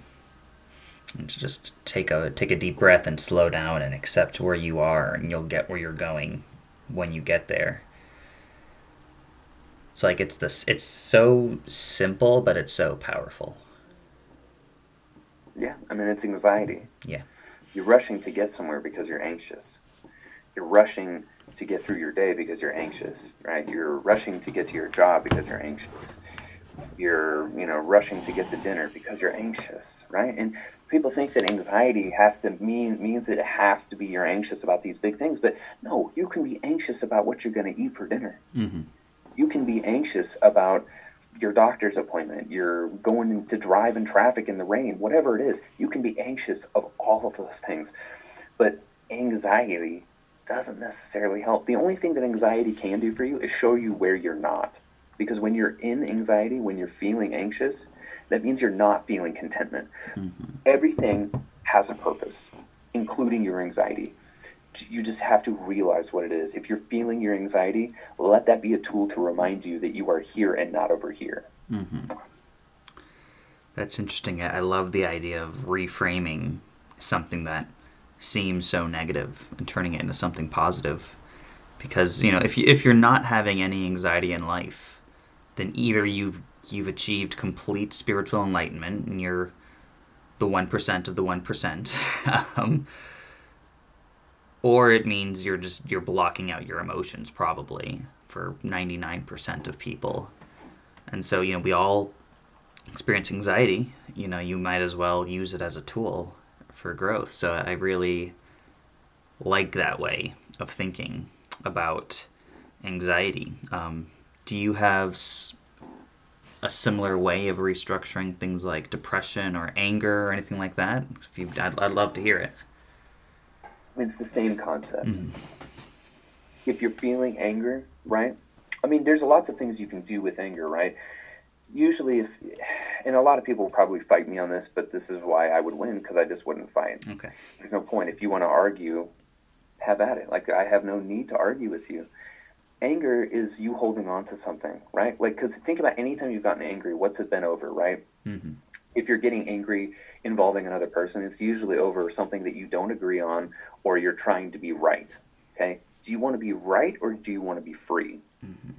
S1: just take a take a deep breath and slow down and accept where you are, and you'll get where you're going when you get there. It's like it's this it's so simple but it's so powerful.
S2: Yeah, I mean it's anxiety.
S1: Yeah.
S2: You're rushing to get somewhere because you're anxious. You're rushing to get through your day because you're anxious, right? You're rushing to get to your job because you're anxious. You're, you know, rushing to get to dinner because you're anxious, right? And people think that anxiety has to mean means that it has to be you're anxious about these big things, but no, you can be anxious about what you're going to eat for dinner. Mm-hmm you can be anxious about your doctor's appointment, you're going to drive in traffic in the rain, whatever it is, you can be anxious of all of those things. But anxiety doesn't necessarily help. The only thing that anxiety can do for you is show you where you're not. Because when you're in anxiety, when you're feeling anxious, that means you're not feeling contentment. Mm-hmm. Everything has a purpose, including your anxiety you just have to realize what it is. If you're feeling your anxiety, let that be a tool to remind you that you are here and not over here. Mm-hmm.
S1: That's interesting. I love the idea of reframing something that seems so negative and turning it into something positive. Because you know, if you if you're not having any anxiety in life, then either you've you've achieved complete spiritual enlightenment and you're the one percent of the one percent. um, or it means you're just you're blocking out your emotions probably for 99% of people and so you know we all experience anxiety you know you might as well use it as a tool for growth so i really like that way of thinking about anxiety um, do you have a similar way of restructuring things like depression or anger or anything like that if you I'd, I'd love to hear it
S2: it's the same concept. Mm-hmm. If you're feeling anger, right? I mean, there's lots of things you can do with anger, right? Usually, if and a lot of people will probably fight me on this, but this is why I would win because I just wouldn't fight.
S1: Okay.
S2: There's no point. If you want to argue, have at it. Like I have no need to argue with you. Anger is you holding on to something, right? Like, because think about any time you've gotten angry, what's it been over, right? Mm-hmm if you're getting angry involving another person, it's usually over something that you don't agree on or you're trying to be right. Okay? Do you want to be right or do you want to be free? Mm-hmm.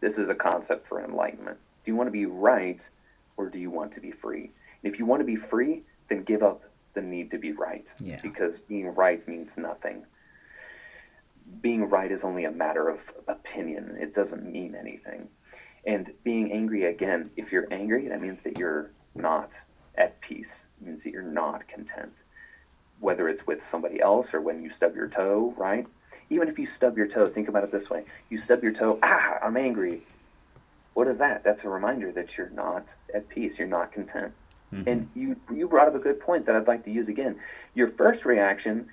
S2: This is a concept for enlightenment. Do you want to be right or do you want to be free? And if you want to be free, then give up the need to be right.
S1: Yeah.
S2: Because being right means nothing. Being right is only a matter of opinion. It doesn't mean anything. And being angry again, if you're angry, that means that you're not at peace. It means that you're not content. Whether it's with somebody else or when you stub your toe, right? Even if you stub your toe, think about it this way. You stub your toe, ah, I'm angry. What is that? That's a reminder that you're not at peace, you're not content. Mm-hmm. And you you brought up a good point that I'd like to use again. Your first reaction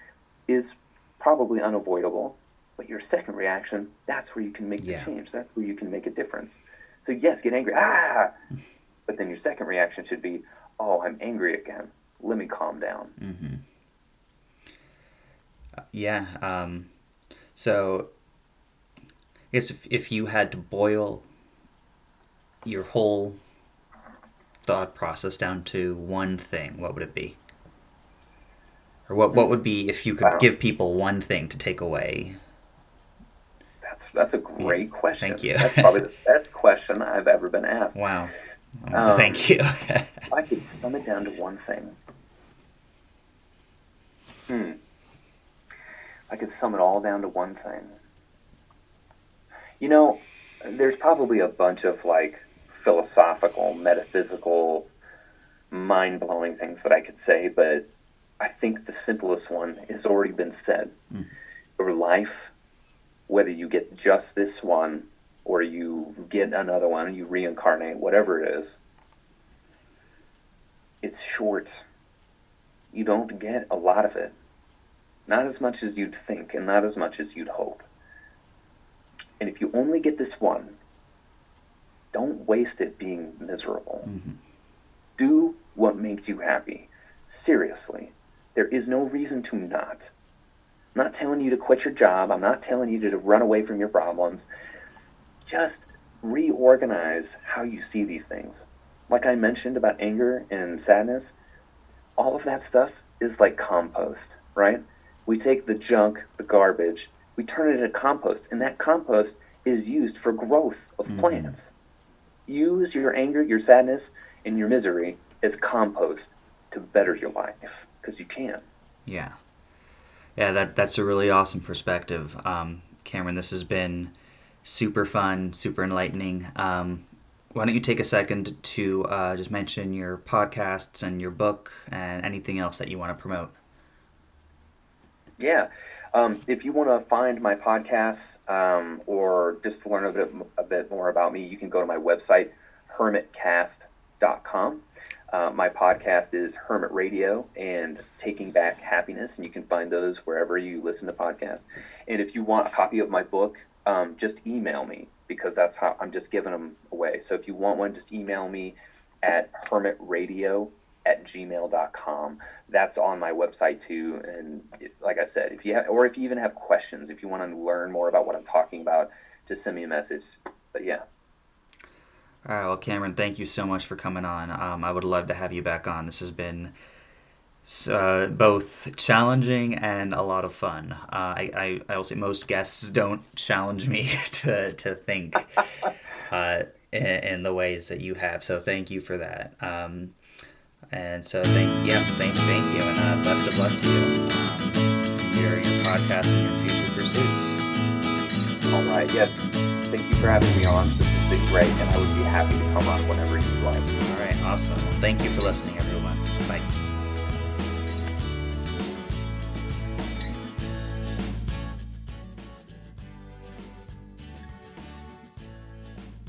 S2: is probably unavoidable, but your second reaction, that's where you can make yeah. the change. That's where you can make a difference. So yes, get angry. Ah! But then your second reaction should be, "Oh, I'm angry again. Let me calm down."
S1: Mm-hmm. Yeah. Um, so, I guess if if you had to boil your whole thought process down to one thing, what would it be? Or what what would be if you could give people one thing to take away?
S2: That's that's a great question.
S1: Thank you.
S2: that's probably the best question I've ever been asked.
S1: Wow. Um, thank you.
S2: I could sum it down to one thing. Hmm. I could sum it all down to one thing. You know, there's probably a bunch of like philosophical, metaphysical, mind blowing things that I could say, but I think the simplest one has already been said. Mm. Your life, whether you get just this one or you get another one, you reincarnate, whatever it is, it's short. You don't get a lot of it. Not as much as you'd think, and not as much as you'd hope. And if you only get this one, don't waste it being miserable. Mm-hmm. Do what makes you happy. Seriously. There is no reason to not. I'm not telling you to quit your job. I'm not telling you to run away from your problems. Just reorganize how you see these things. Like I mentioned about anger and sadness, all of that stuff is like compost, right? We take the junk, the garbage, we turn it into compost, and that compost is used for growth of mm-hmm. plants use your anger, your sadness, and your misery as compost to better your life because you can.
S1: Yeah. Yeah, that that's a really awesome perspective, um, Cameron. This has been super fun, super enlightening. Um, why don't you take a second to uh, just mention your podcasts and your book and anything else that you want to promote?
S2: Yeah. Um, if you want to find my podcasts um, or just to learn a bit, a bit more about me, you can go to my website, hermitcast.com. Uh, my podcast is Hermit Radio and Taking Back Happiness, and you can find those wherever you listen to podcasts. And if you want a copy of my book, um, just email me because that's how I'm just giving them away. So if you want one, just email me at hermitradio at gmail.com. That's on my website too. And it, like I said, if you have, or if you even have questions, if you want to learn more about what I'm talking about, just send me a message. But yeah.
S1: All right. Well, Cameron, thank you so much for coming on. Um, I would love to have you back on. This has been uh, both challenging and a lot of fun. Uh, I, I, I will say most guests don't challenge me to, to think uh, in, in, the ways that you have. So thank you for that. Um, and so thank yeah, thank you, thank you, and uh, best of luck to you um, your your podcast and your future pursuits.
S2: All right, yes, thank you for having me on. Been great, and I would be happy to come on whenever you'd like.
S1: All right, awesome. Thank you for listening, everyone.